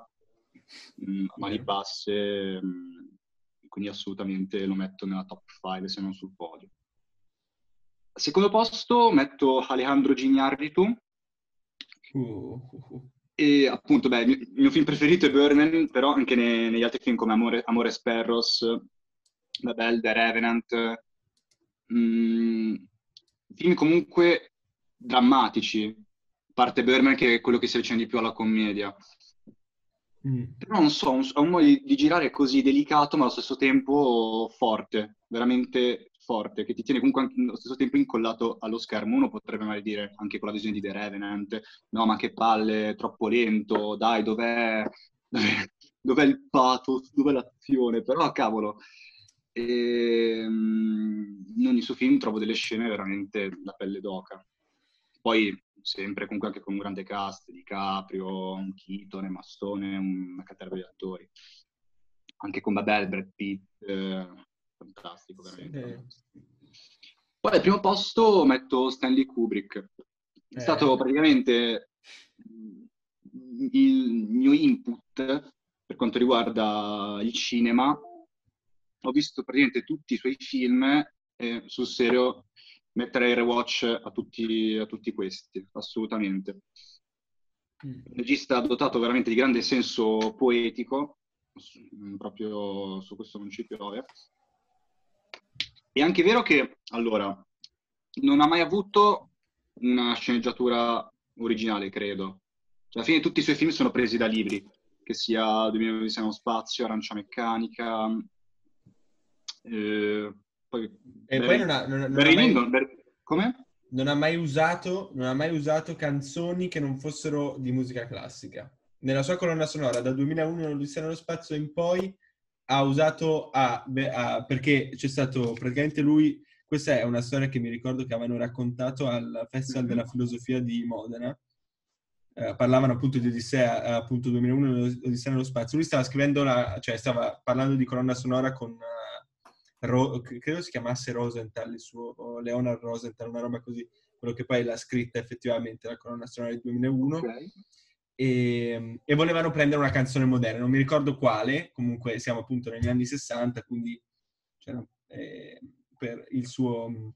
mm, a mani Vero. basse, mm, quindi assolutamente lo metto nella top 5 se non sul podio. Al secondo posto metto Alejandro Gignarritu, Uh, e appunto, beh, il mio, il mio film preferito è Birdman, però anche ne- negli altri film come Amore, Amore Sperros, The Bell, The Revenant, mm, film comunque drammatici, parte Birdman che è quello che si avvicina di più alla commedia. Mm. Però non so, ha un modo di, di girare così delicato, ma allo stesso tempo forte, veramente forte, che ti tiene comunque anche- allo stesso tempo incollato allo schermo. Uno potrebbe magari dire, anche con la visione di The Revenant, no, ma che palle, troppo lento, dai, dov'è, dov'è, dov'è il pathos, dov'è l'azione? Però, cavolo, ehm, in ogni suo film trovo delle scene veramente da pelle d'oca. Poi sempre comunque anche con un grande cast, di Caprio, un Keaton, Emma Stone, una caterva di attori. Anche con Babel, Brad Pitt, eh, fantastico veramente. Poi al primo posto metto Stanley Kubrick. È Eh. stato praticamente mm, il mio input per quanto riguarda il cinema. Ho visto praticamente tutti i suoi film e sul serio metterei rewatch a tutti, a tutti questi, assolutamente. Mm. Un regista dotato veramente di grande senso poetico, mm, proprio su questo non ci piove. È anche vero che, allora, non ha mai avuto una sceneggiatura originale, credo. Cioè, alla fine tutti i suoi film sono presi da libri, che sia 2001 Odissea nello spazio, Arancia Meccanica, eh, poi... E poi non ha, non, non ha Barry mai, Barry- come? non ha mai usato, non ha mai usato canzoni che non fossero di musica classica. Nella sua colonna sonora, da 2001 Odissea nello spazio in poi, ha usato a, beh, a- perché c'è stato praticamente lui. Questa è una storia che mi ricordo che avevano raccontato al Festival Mhm. della Filosofia di Modena. Eh, parlavano appunto di Odissea, appunto 2001 Odissea nello spazio. Lui stava scrivendo la, cioè stava parlando di colonna sonora con Ro- credo si chiamasse Rosenthal, il suo Leonard Rosenthal, una roba così, quello che poi l'ha scritta effettivamente la colonna sonora del 2001 Ok. e, e volevano prendere una canzone moderna, non mi ricordo quale, comunque siamo appunto negli anni 60, quindi c'era, eh, per il suo,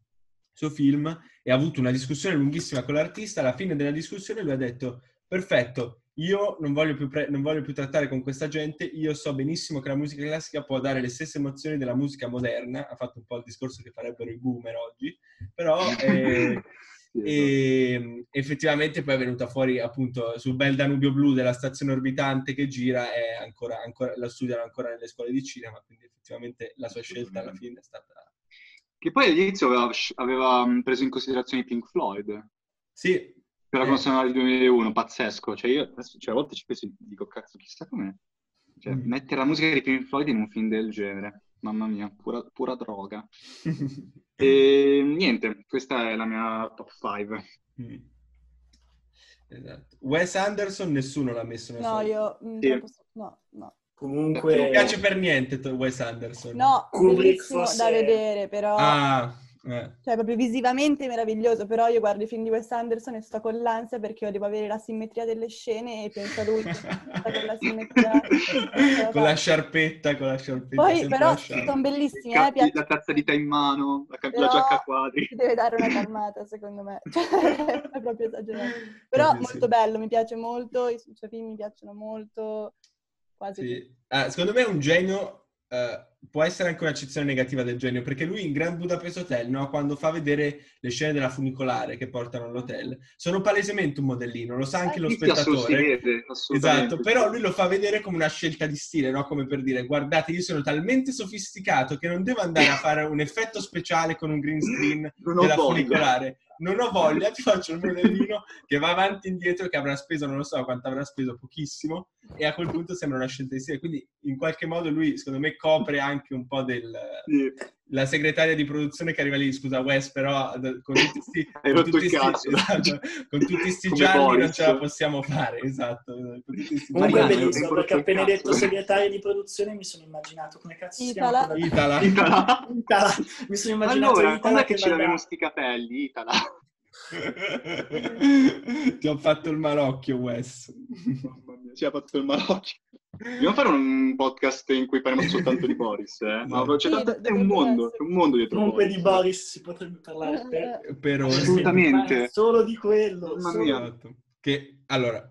suo film e ha avuto una discussione lunghissima con l'artista, alla fine della discussione lui ha detto perfetto, io non voglio, più pre- non voglio più trattare con questa gente, io so benissimo che la musica classica può dare le stesse emozioni della musica moderna, ha fatto un po' il discorso che farebbero i boomer oggi, però... eh, e effettivamente poi è venuta fuori appunto sul bel Danubio Blu della stazione orbitante che gira e ancora, ancora, la studiano ancora nelle scuole di cinema, quindi effettivamente la sua scelta alla fine è stata... Che poi all'inizio aveva, aveva, preso in considerazione i Pink Floyd. Sì, per la Eh. sonora del 2001, pazzesco. Cioè io adesso, cioè, a volte ci penso e dico, cazzo, chissà com'è. Cioè, Mm. mettere la musica dei Pink Floyd in un film del genere. mamma mia, pura, pura droga. e niente, questa è la mia top 5. Mm. Esatto. Wes Anderson nessuno l'ha messo nella No, io... mm, Sì. non posso- No, no. Non Comunque... mi piace per niente Wes Anderson. No, Kubrick bellissimo forse- da vedere, però... Ah, eh. Cioè, proprio visivamente meraviglioso, però io guardo i film di Wes Anderson e sto con l'ansia perché io devo avere la simmetria delle scene e penso a lui con la simmetria. con la sciarpetta, con la sciarpetta. Poi, però, sono bellissimi, eh, piace- la tazza di tè in mano, la, ca- la giacca a quadri. ti deve dare una calmata, secondo me. Cioè, è proprio esagerato. Però Proprio sì. molto bello, mi piace molto, i suoi film mi piacciono molto, quasi. Sì. Ah, secondo me è un genio, eh, può essere anche un'accezione negativa del genio, perché lui in Grand Budapest Hotel, no, quando fa vedere le scene della funicolare che portano all'hotel, sono palesemente un modellino, lo sa anche lo Eh, si spettatore. vede. Esatto, però lui lo fa vedere come una scelta di stile, no? Come per dire, guardate, io sono talmente sofisticato che non devo andare a fare un effetto speciale con un green screen Non della voglia. funicolare. Non ho voglia, ti faccio il modellino che va avanti e indietro, che avrà speso, non lo so quanto avrà speso, pochissimo, e a quel punto sembra una scelta di stile. Quindi in qualche modo lui, secondo me, copre anche un po' del... Sì. La segretaria di produzione che arriva lì, scusa Wes, però d- con tutti sti, Hai con tutti sti- cazzo. esatto, con tutti sti gialli non Boris. ce la possiamo fare, esatto. con tutti sti Comunque è bellissimo perché appena hai detto cazzo. segretario di produzione mi sono immaginato come cazzo si Itala. chiama quella- Itala. Itala. Itala. Mi sono immaginato Allora, Itala quando è che che ce l'avevamo sti capelli, Itala? Ti ho fatto il malocchio, Wes. Mamma mia, ci ha fatto il malocchio. Dobbiamo fare un podcast in cui parliamo soltanto di Boris, eh? Ma c'è, Sì, tanto- è un mondo, dovrebbe è un mondo dietro Comunque Boris. di Boris si potrebbe parlare per... Per. Assolutamente. Solo di quello. Mamma solo- mia. Esatto. Che, allora,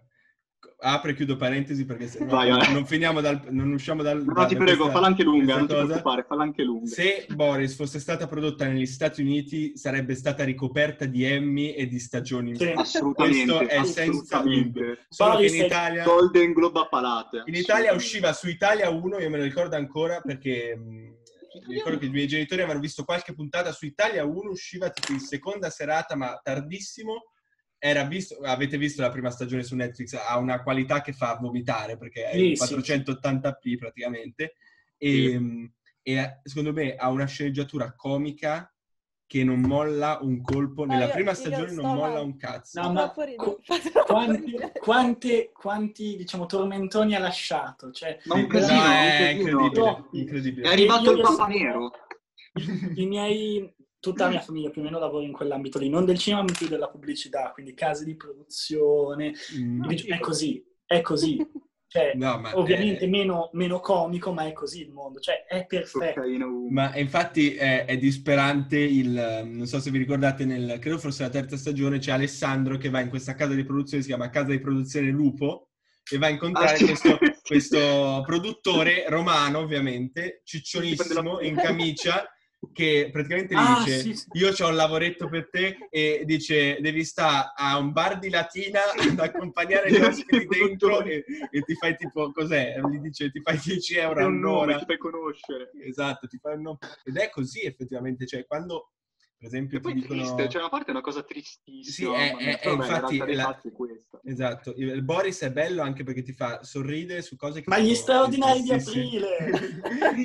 apro e chiudo parentesi perché se no Vai, vai. non finiamo dal... non usciamo dal... No, da- ti da prego, questa- falla anche lunga, non ti cosa. preoccupare, falla anche lunga. Se Boris fosse stata prodotta negli Stati Uniti sarebbe stata ricoperta di Emmy e di stagioni. Sì. Assolutamente, Questo è senza assolutamente. Solo che Boris in Italia... Golden Globe a palate. In Italia usciva su Italia 1, io me lo ricordo ancora perché mh, mi ricordo che i miei genitori avevano visto qualche puntata su Italia 1, usciva tipo in seconda serata, ma tardissimo. Era visto, avete visto la prima stagione su Netflix, ha una qualità che fa vomitare perché è Sì, in sì. 480p praticamente. E, mh, e secondo me ha una sceneggiatura comica che non molla un colpo. Nella io- prima io stagione non molla un cazzo. No, ma troppo Quanti, quanti, quanti, diciamo, tormentoni ha lasciato? Cioè, Ma un No, casino, è casino. incredibile, incredibile. È arrivato il Papa Nero. i miei, tutta la mia famiglia più o meno lavora in quell'ambito lì, non del cinema ma più della pubblicità, quindi case di produzione, Mm. È così, è così. Cioè, No, ma ovviamente è- meno, meno comico, ma è così il mondo, cioè è perfetto. Ma infatti è, è disperante il, non so se vi ricordate, nel, credo forse la terza stagione c'è Alessandro che va in questa casa di produzione, si chiama Casa di Produzione Lupo, e va a incontrare Ah, sì. questo, questo produttore romano, ovviamente, ciccionissimo, in camicia, che praticamente gli Ah, dice sì, sì. io ho un lavoretto per te e dice devi stare a un bar di Latina ad accompagnare gli ospiti dentro e, e ti fai tipo cos'è? Gli dice ti fai 10 euro all'ora ti fai conoscere. Esatto, ti fai un nome. Ed è così effettivamente, cioè quando per esempio E poi dicono... triste, cioè una parte è una cosa tristissima. Sì, è- è- è infatti la è questa. Esatto, il Boris è bello anche perché ti fa sorridere su cose che... Ma gli straordinari di aprile!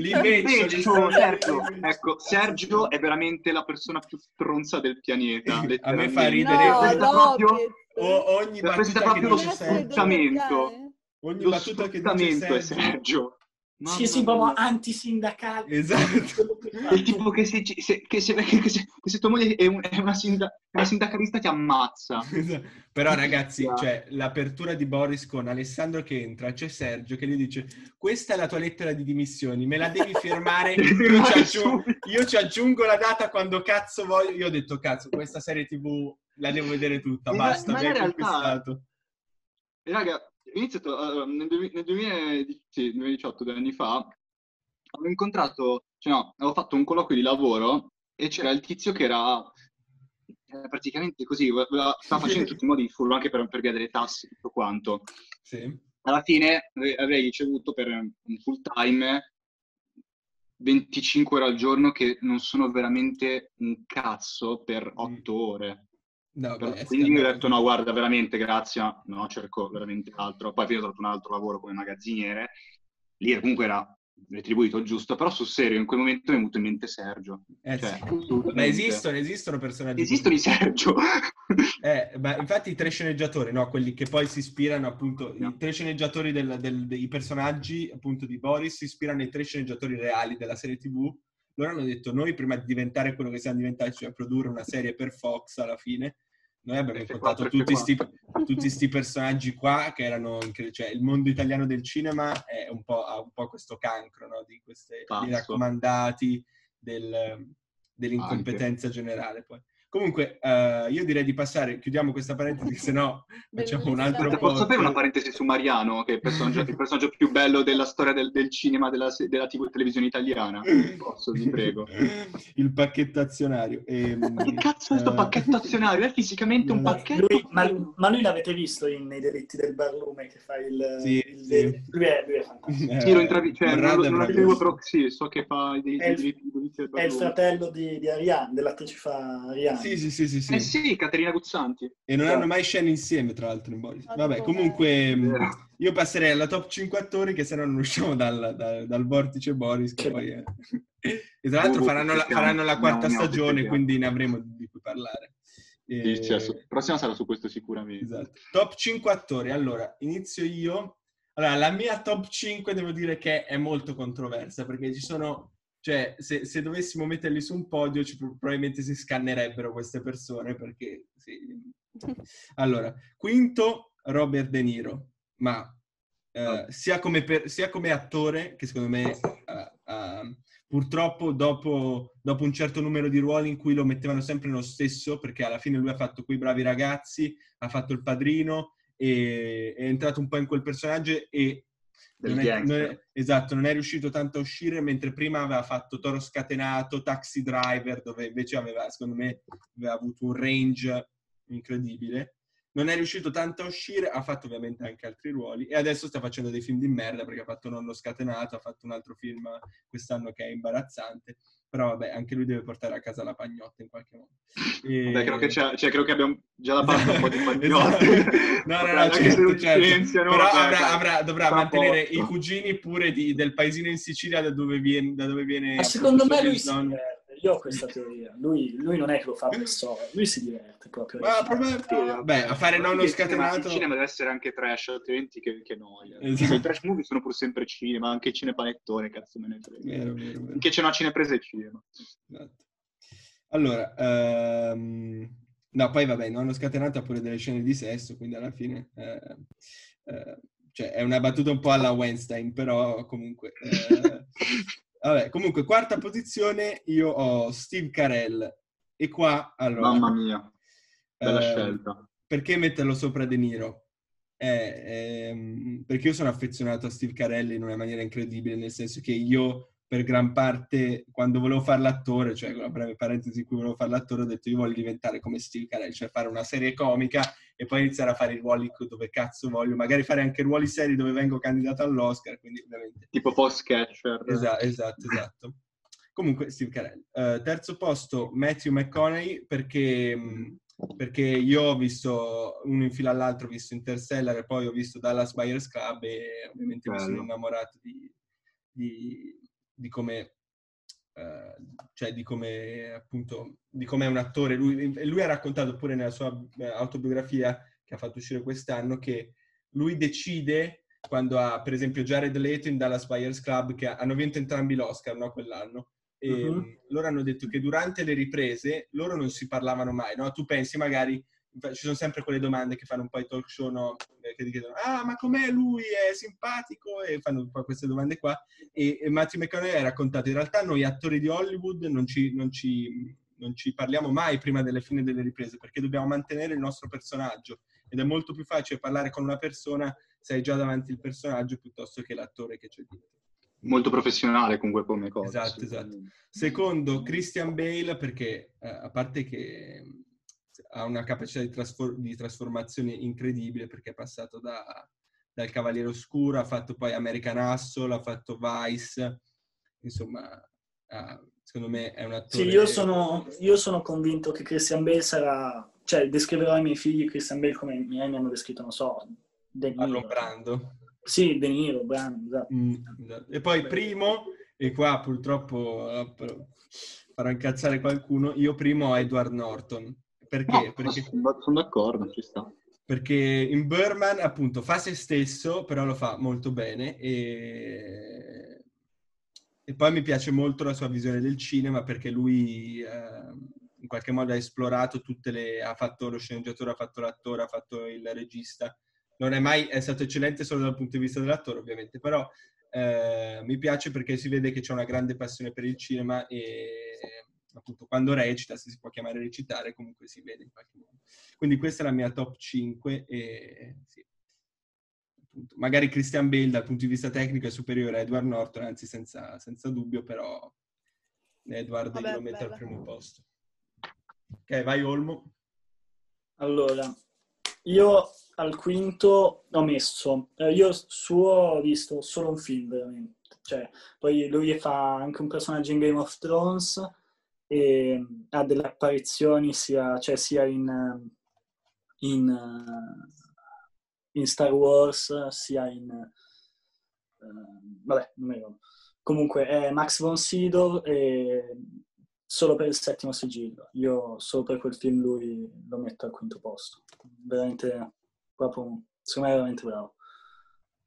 Straordinari Sergio, invece. ecco, Sergio è veramente la persona più stronza del pianeta. A me fa ridere- No, Questa no, proprio- Pietro. O ogni battuta che proprio lo dice Sergio, ogni Lo battuta che dice sfruttamento è Sergio. Sergio. Sì, Mamma sì, proprio mia. antisindacale. Esatto. Il tipo che se, se- che se, che se- che se tua moglie è, un- è una, sinda- una sindacalista ti ammazza. Esatto. Però ragazzi, Yeah. cioè, l'apertura di Boris con Alessandro che entra, c'è Sergio che gli dice questa è la tua lettera di dimissioni, me la devi firmare, io, ci aggiungo, subito." io ci aggiungo la data quando cazzo voglio. Io ho detto cazzo, questa serie tv la devo vedere tutta, Ma- basta, ma mi in hai realtà- conquistato. Raga, iniziato eh, nel, nel 2000 sì, 2018, due anni fa, avevo incontrato, cioè no, avevo fatto un colloquio di lavoro e c'era il tizio che era eh, praticamente così, stava facendo in tutti i modi il furbo anche per, per via delle tasse e tutto quanto. Sì. Alla fine avrei ricevuto per un full time 25 ore al giorno che non sono veramente un cazzo per 8 ore. No, beh, quindi io ho detto no, guarda, veramente, grazie, no, cerco veramente altro. Poi ho trovato un altro lavoro come magazziniere. Lì comunque era retribuito giusto, però sul serio in quel momento mi è venuto in mente Sergio. Eh, Cioè, sì. Ma esistono, esistono personaggi. Esistono i Sergio. Eh, ma infatti i tre sceneggiatori, no, quelli che poi si ispirano appunto, No. i tre sceneggiatori del- del- dei personaggi appunto di Boris si ispirano ai tre sceneggiatori reali della serie TV. Loro hanno detto noi prima di diventare quello che siamo diventati, cioè produrre una serie per Fox alla fine, noi abbiamo F4, incontrato tutti sti, F4. tutti sti personaggi qua che erano, cioè il mondo italiano del cinema è un po', ha un po' questo cancro, no? Di questi raccomandati, del- dell'incompetenza generale poi. Comunque, eh, io direi di passare, chiudiamo questa parentesi, se no facciamo un altro po'. Posso fare una parentesi su Mariano, che è il personaggio, il personaggio più bello della storia del, del cinema, della, della TV televisione italiana? Posso, vi prego. Il pacchetto azionario. Ehm, Che cazzo è questo eh, pacchetto azionario? È fisicamente un Ma pacchetto? Lui- ma, ma lui l'avete visto in- nei delitti del barlume che fa il... Sì, il- sì. Lui, è, lui è fantastico. eh, Sì, lo intravi- cioè, non, non vedevo, però sì, so che fa il- diritti diritti del È il barlume. fratello di, di Ariane, dell'attrice fa Ariane. Sì, sì, sì, sì, sì. Eh sì, Caterina Guzzanti. E non Esatto. hanno mai scene insieme, tra l'altro, in Boris. Ah, Vabbè, comunque me. mh, io passerei alla top 5 attori, che se no non usciamo dal, dal- dal vortice Boris, che poi è... E tra l'altro Oh, faranno la, faranno la quarta stagione, quindi ne avremo di cui parlare. E- Sì, sì, prossima sarà su questo sicuramente. Esatto. Top 5 attori. Allora, inizio io. Allora, la mia top 5 devo dire che è molto controversa, perché ci sono... Cioè, se, se dovessimo metterli su un podio, ci- probabilmente si scannerebbero queste persone, perché... Sì. Allora, quinto, Robert De Niro, ma eh, sia, come per- sia come attore, che secondo me eh, eh, purtroppo dopo, dopo un certo numero di ruoli in cui lo mettevano sempre nello stesso, perché alla fine lui ha fatto quei bravi ragazzi, ha fatto il padrino, è entrato un po' in quel personaggio e non è- non è- esatto, non è riuscito tanto a uscire, mentre prima aveva fatto Toro Scatenato, Taxi Driver, dove invece aveva, secondo me, aveva avuto un range incredibile. Non è riuscito tanto a uscire, ha fatto ovviamente anche altri ruoli e adesso sta facendo dei film di merda perché ha fatto Nonno Scatenato, ha fatto un altro film quest'anno che è imbarazzante, però vabbè, anche lui deve portare a casa la pagnotta in qualche modo. E- Vabbè, credo che, c'è- cioè, credo che abbiamo già la parte un po' di Esatto. pagnotti. No, no, no, se certo, certo. Però vabbè, avrà- avrà- dovrà mantenere i cugini pure di- del paesino in Sicilia da dove viene, da dove viene Ma secondo me lui suo si. Io ho questa teoria. Lui, lui non è che lo fa per storia, lui si diverte proprio. Ma probabilmente- beh, a fare nonno Il cinema- scatenato Il cinema deve essere anche trash, altrimenti che, che noia. Esatto. I trash movie sono pur sempre cinema, anche il cinepanettone, cazzo me ne frega. Vero, vero, vero. Che c'è una cinepresa e cinema. Esatto. Allora, ehm, no, poi vabbè, non hanno scatenato ha pure delle scene di sesso, quindi alla fine, eh, eh, cioè è una battuta un po' alla Weinstein, però comunque, eh, vabbè, comunque quarta posizione io ho Steve Carell e qua, allora, Mamma mia, bella eh, scelta. perché metterlo sopra De Niro? Eh, ehm, perché io sono affezionato a Steve Carell in una maniera incredibile, nel senso che io per gran parte, quando volevo fare l'attore, cioè la breve parentesi in cui volevo fare l'attore, ho detto io voglio diventare come Steve Carell, cioè fare una serie comica e poi iniziare a fare i ruoli dove cazzo voglio, magari fare anche ruoli seri dove vengo candidato all'Oscar, quindi ovviamente Tipo post-catcher. Esatto, esatto, esatto. Comunque, Steve Carell. Eh, terzo posto, Matthew McConaughey, perché, perché io ho visto uno in fila all'altro, ho visto Interstellar e poi ho visto Dallas Buyers Club e ovviamente mi sono Bello. innamorato di, di, di come... eh, cioè di come appunto di come è un attore. Lui, lui ha raccontato pure nella sua eh, autobiografia che ha fatto uscire quest'anno che lui decide quando ha per esempio Jared Leto in Dallas Buyers Club che hanno vinto entrambi l'Oscar no, quell'anno. E mh, loro hanno detto che durante le riprese loro non si parlavano mai no? tu pensi magari ci sono sempre quelle domande che fanno un po' i talk show no? Eh, che ti chiedono ah ma com'è lui è simpatico e fanno un po' queste domande qua e, e Matthew McConaughey ha raccontato in realtà noi attori di Hollywood non ci, non ci- non ci parliamo mai prima delle fine delle riprese perché dobbiamo mantenere il nostro personaggio ed è molto più facile parlare con una persona se hai già davanti il personaggio piuttosto che l'attore che c'è dietro. Molto professionale comunque come cosa. Esatto, assolutamente. Secondo, Christian Bale, perché eh, a parte che ha una capacità di, trasfor- di trasformazione incredibile, perché è passato da- dal Cavaliere Oscuro, ha fatto poi American Hustle, ha fatto Vice, insomma, ha- secondo me è un attore... Sì, io sono, io sono convinto che Christian Bale sarà... Cioè, descriverò ai miei figli Christian Bale come i miei mi hanno descritto, non so, De Niro. Marlon Brando. Sì, De Niro, bravo. esatto. Mm, esatto. E poi primo, e qua purtroppo eh, farò incazzare qualcuno, io primo ho Edward Norton. Perché? No, Perché, sono, d'accordo, ci sta. perché in Birdman appunto fa se stesso, però lo fa molto bene e... e poi mi piace molto la sua visione del cinema perché lui eh, in qualche modo ha esplorato tutte le... ha fatto lo sceneggiatore, ha fatto l'attore, ha fatto il regista. Non è mai è stato eccellente solo dal punto di vista dell'attore ovviamente, però eh, mi piace perché si vede che c'è una grande passione per il cinema e appunto quando recita, se si può chiamare recitare, comunque si vede in qualche modo. Quindi questa è la mia top 5 e sì. Appunto, magari Christian Bale dal punto di vista tecnico è superiore a Edward Norton, anzi senza, senza dubbio, però Edward Vabbè, io lo metto al bella. primo posto. Ok, vai Olmo. Allora, io al quinto ho messo, eh, io suo ho visto solo un film veramente, cioè poi lui fa anche un personaggio in Game of Thrones e ha delle apparizioni sia, cioè sia in, eh, in, eh, in Star Wars sia in... eh, vabbè, non mi ricordo. Comunque è Max von Sydow e solo per il settimo sigillo. Io solo per quel film lui lo metto al quinto posto. Veramente, proprio, secondo me è veramente bravo.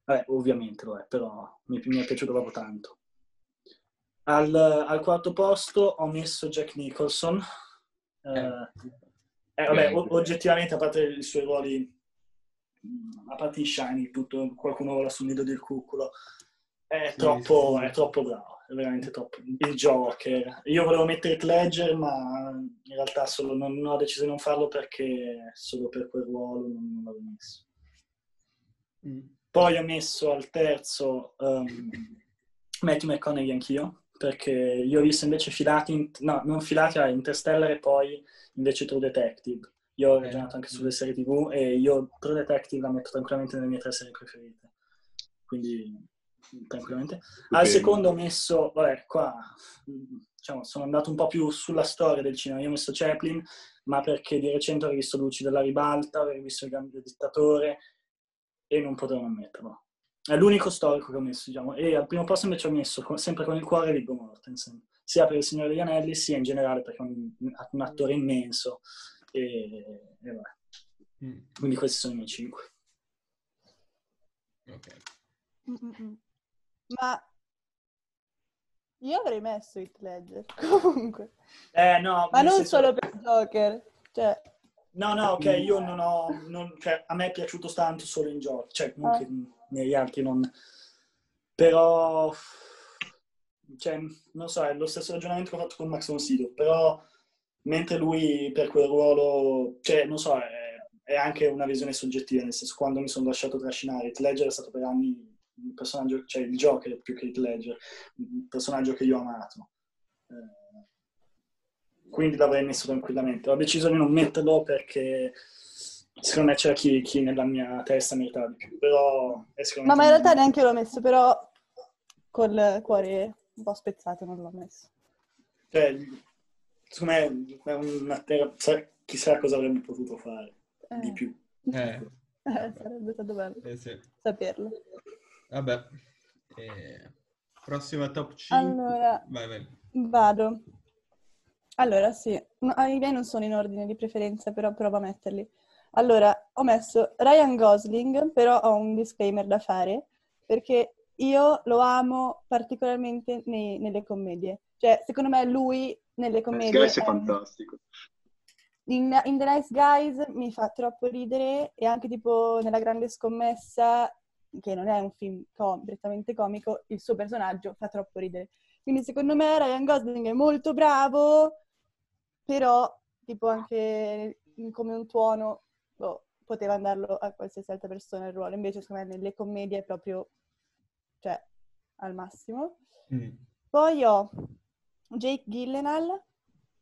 Vabbè, ovviamente lo è, però mi, mi è piaciuto proprio tanto. Al, al quarto posto ho messo Jack Nicholson. Eh, eh, vabbè, o- oggettivamente, a parte i suoi ruoli, a parte in Shiny, tutto, qualcuno vola sul nido del cuculo, è Sì, troppo, sì. è troppo bravo, è veramente troppo. Il Joker. Io volevo mettere Ledger, ma in realtà solo, non, ho deciso di non farlo perché solo per quel ruolo non, non l'avevo messo. Poi ho messo al terzo um, Matthew McConaughey anch'io, perché io ho visto invece filati, in- no, non filati a Interstellar e poi invece True Detective. Io ho Eh. ragionato anche sulle serie tv e io True Detective la metto tranquillamente nelle mie tre serie preferite. Quindi tranquillamente. Al secondo ho messo, vabbè, qua diciamo, sono andato un po' più sulla storia del cinema. Io ho messo Chaplin, ma perché di recente ho visto Luci della ribalta, ho visto Il grande dittatore e non potevo non metterlo. È l'unico storico che ho messo, diciamo. E al primo posto invece ho messo, co- sempre con il cuore, Viggo Mortensen. Sia per Il Signore degli Anelli, sia in generale perché è un, un attore immenso. E, e vabbè. Mm, Quindi questi sono i miei cinque. ok. Mm-mm. Ma io avrei messo Heath Ledger comunque. Eh, no, Ma non senso- solo per Joker. Cioè, No, no, ok, io non ho... non- cioè, a me è piaciuto tanto solo in gioco, cioè non Ah. Negli altri non... Però... Cioè, non so, è lo stesso ragionamento che ho fatto con Max Sydow, però mentre lui per quel ruolo... Cioè, non so, è, è anche una visione soggettiva, nel senso, quando mi sono lasciato trascinare, Heath Ledger è stato per anni un personaggio, cioè il Joker più che Heath Ledger, un personaggio che io ho amato. Eh, quindi l'avrei messo tranquillamente. Ho deciso di non metterlo perché secondo me c'era chi, chi nella mia testa meritava di più, però è ma, sicuramente... ma in realtà neanche l'ho messo, però col cuore un po' spezzato non l'ho messo. Cioè, secondo me è una terra... sa- Chissà cosa avremmo potuto fare Eh, di più. Eh, eh, sarebbe stato bello eh sì. saperlo. Vabbè. Eh, prossima top 5. Allora, Vai, vai. Vado. Allora, sì, No, i miei non sono in ordine di preferenza, però provo a metterli. Allora, ho messo Ryan Gosling, però ho un disclaimer da fare, perché io lo amo particolarmente nei- nelle commedie. Cioè, secondo me lui nelle commedie... Guys è è- fantastico. in, in The Nice Guys mi fa troppo ridere e anche tipo nella Grande Scommessa, che non è un film com- prettamente comico, il suo personaggio fa troppo ridere. Quindi secondo me Ryan Gosling è molto bravo, però tipo anche in- come un tuono boh, poteva andarlo a qualsiasi altra persona il ruolo. Invece secondo me nelle commedie è proprio, cioè, al massimo. Mm. Poi ho Jake Gyllenhaal,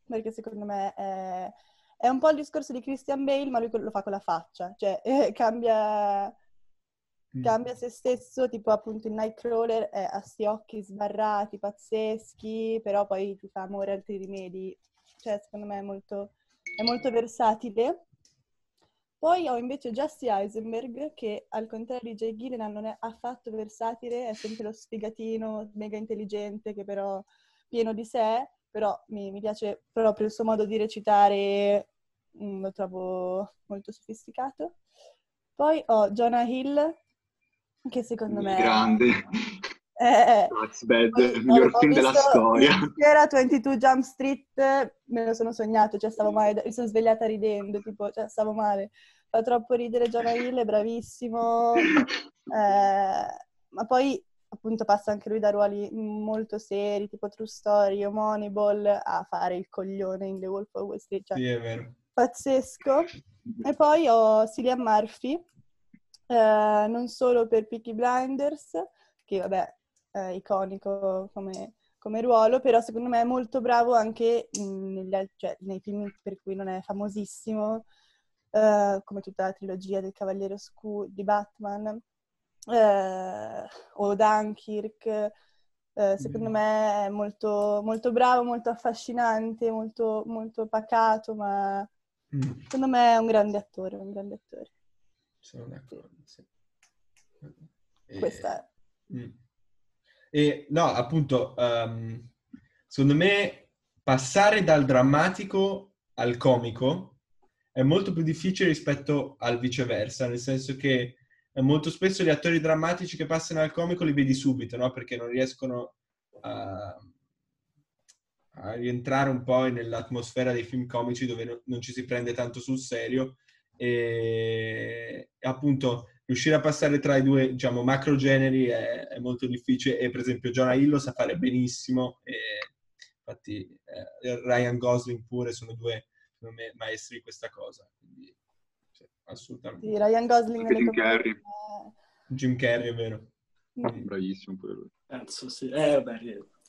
perché secondo me è, è un po' il discorso di Christian Bale, ma lui lo fa con la faccia, cioè eh, cambia, Mm. cambia se stesso, tipo appunto in Nightcrawler è- ha sti occhi sbarrati, pazzeschi, però poi ti fa amore altri rimedi, cioè secondo me è molto, è molto versatile. Poi ho invece Jesse Eisenberg, che al contrario di Jay Gillenal non è affatto versatile, è sempre lo sfigatino, mega intelligente, che però pieno di sé, però mi, mi piace proprio il suo modo di recitare, mm, lo trovo molto sofisticato. Poi ho Jonah Hill, che secondo me... Grande. È, That's Bad, il miglior film della storia. Era 22 Jump Street, me lo sono sognato, cioè stavo male, mi sono svegliata ridendo, tipo, cioè stavo male. Fa troppo ridere Jonah Hill, è bravissimo. Eh, ma poi appunto passa anche lui da ruoli molto seri, tipo True Story o Moneyball, a fare il coglione in The Wolf of Wall Street. Cioè, Sì, è vero. pazzesco. E poi ho Cillian Murphy, eh, non solo per Peaky Blinders, che vabbè è iconico come, come ruolo, però secondo me è molto bravo anche mh, negli cioè, nei film per cui non è famosissimo, eh, come tutta la trilogia del Cavaliere Oscuro di Batman, eh, o Dunkirk. Eh, secondo Mm. me è molto, molto bravo, molto affascinante, molto, molto pacato, ma Mm, secondo me è un grande attore, un grande attore. sono d'accordo, sì. E- Questa è. Mm. E no, appunto, ehm, secondo me passare dal drammatico al comico è molto più difficile rispetto al viceversa, nel senso che eh, molto spesso gli attori drammatici che passano al comico li vedi subito, no? Perché non riescono a, a rientrare un po' nell'atmosfera dei film comici dove no- non ci si prende tanto sul serio e appunto riuscire a passare tra i due, diciamo, macro generi è, è molto difficile e per esempio Jonah Hill lo sa fare benissimo e infatti eh, Ryan Gosling pure sono due, secondo me, maestri di questa cosa, quindi sì, assolutamente. Sì, Ryan Gosling Jim Carrey. eh, Jim Carrey, è vero. Mm. Bravissimo pure lui. Cazzo, sì. Eh, vabbè,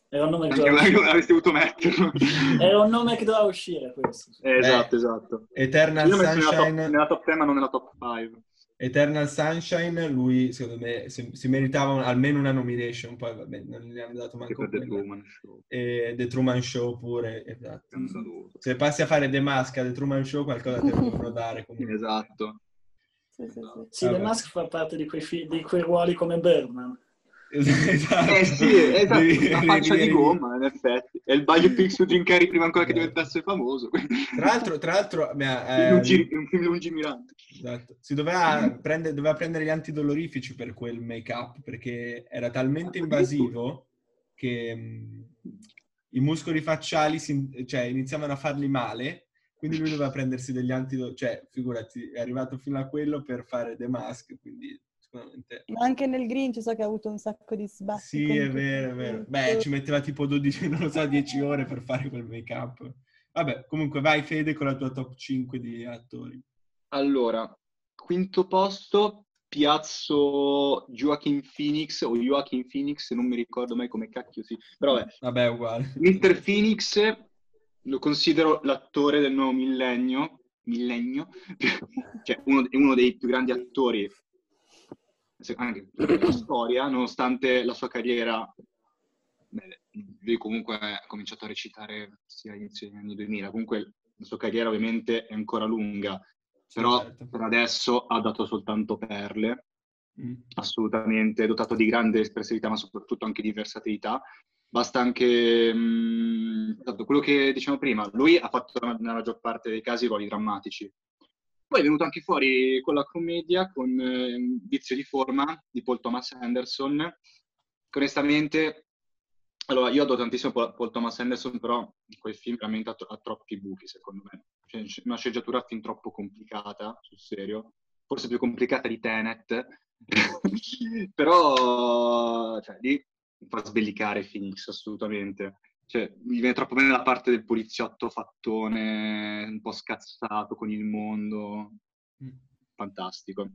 era un nome che doveva uscire. avreste dovuto metterlo. Era un nome che doveva uscire questo. Eh, esatto, esatto. Eternal Io messo nella top, Sunshine, nella top 10 ma non nella top 5. Eternal Sunshine, lui secondo me si, si meritava un- almeno una nomination, poi vabbè, non gli hanno dato manco The. Truman Show. E The Truman Show pure, esatto. Se passi a fare The Mask a The Truman Show qualcosa te lo devono dare comunque. Esatto. Sì, sì, sì. Sì, The. Mask fa parte di quei, fi- di quei ruoli come Birdman. Esatto. Eh sì, esatto, Devi- devi faccia di gomma, in effetti. È il biopic su Jim Carrey prima ancora che diventasse famoso. quindi- Tra l'altro, tra l'altro mi ha- È eh, lungi- un film lungimirante. esatto. si doveva prendere, doveva prendere gli antidolorifici per quel make-up perché era talmente invasivo che mh, i muscoli facciali si- cioè, iniziavano a fargli male, quindi lui doveva prendersi degli antidolorifici, cioè figurati, è arrivato fino a quello per fare The Mask, quindi sicuramente... Ma anche nel Grinch so che ha avuto un sacco di sbatti. Sì, è vero, è vero. Beh, ci metteva tipo 12, non lo so, 10 ore per fare quel make-up. Vabbè, comunque vai Fede con la tua top 5 di attori. Allora, quinto posto, piazzo Joaquin Phoenix o Joaquin Phoenix, non mi ricordo mai come cacchio si... Però vabbè, Vabbè, è uguale. Mr. Phoenix lo considero l'attore del nuovo millennio, millennio, cioè uno, uno dei più grandi attori anche della storia, nonostante la sua carriera, beh, lui comunque ha cominciato a recitare sia all'inizio degli anni 2000, comunque la sua carriera ovviamente è ancora lunga, però certo. per adesso ha dato soltanto perle, Mm. assolutamente dotato di grande espressività, ma soprattutto anche di versatilità. Basta anche mh, esatto, quello che diciamo prima, lui ha fatto nella maggior parte dei casi ruoli drammatici. Poi è venuto anche fuori con la commedia, con eh, vizio di forma di Paul Thomas Anderson, che onestamente, allora io adoro tantissimo Paul, Thomas Anderson, però quel film veramente ha, tro- ha troppi buchi secondo me. Cioè, una sceneggiatura fin troppo complicata, sul serio, forse più complicata di Tenet, però cioè, lì fa sbellicare Phoenix assolutamente. Cioè, mi viene troppo bene la parte del poliziotto fattone, un po' scazzato con il mondo. Mm. Fantastico.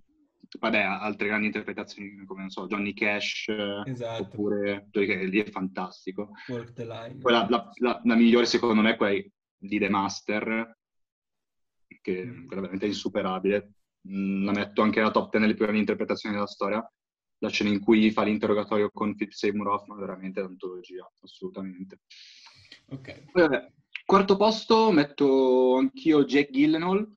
Vabbè, altre grandi interpretazioni come, non so, Johnny Cash, Esatto, oppure lì è fantastico. Work the Line. Poi la, la- la- la migliore secondo me è quella di The Master, che Mm. quella veramente è insuperabile. Mm, La metto anche nella top 10 delle più grandi interpretazioni della storia. La scena in cui fa l'interrogatorio con Philip Seymour Hoffman è veramente un'antologia, assolutamente. Ok. Vabbè, quarto posto metto anch'io Jack Gyllenhaal.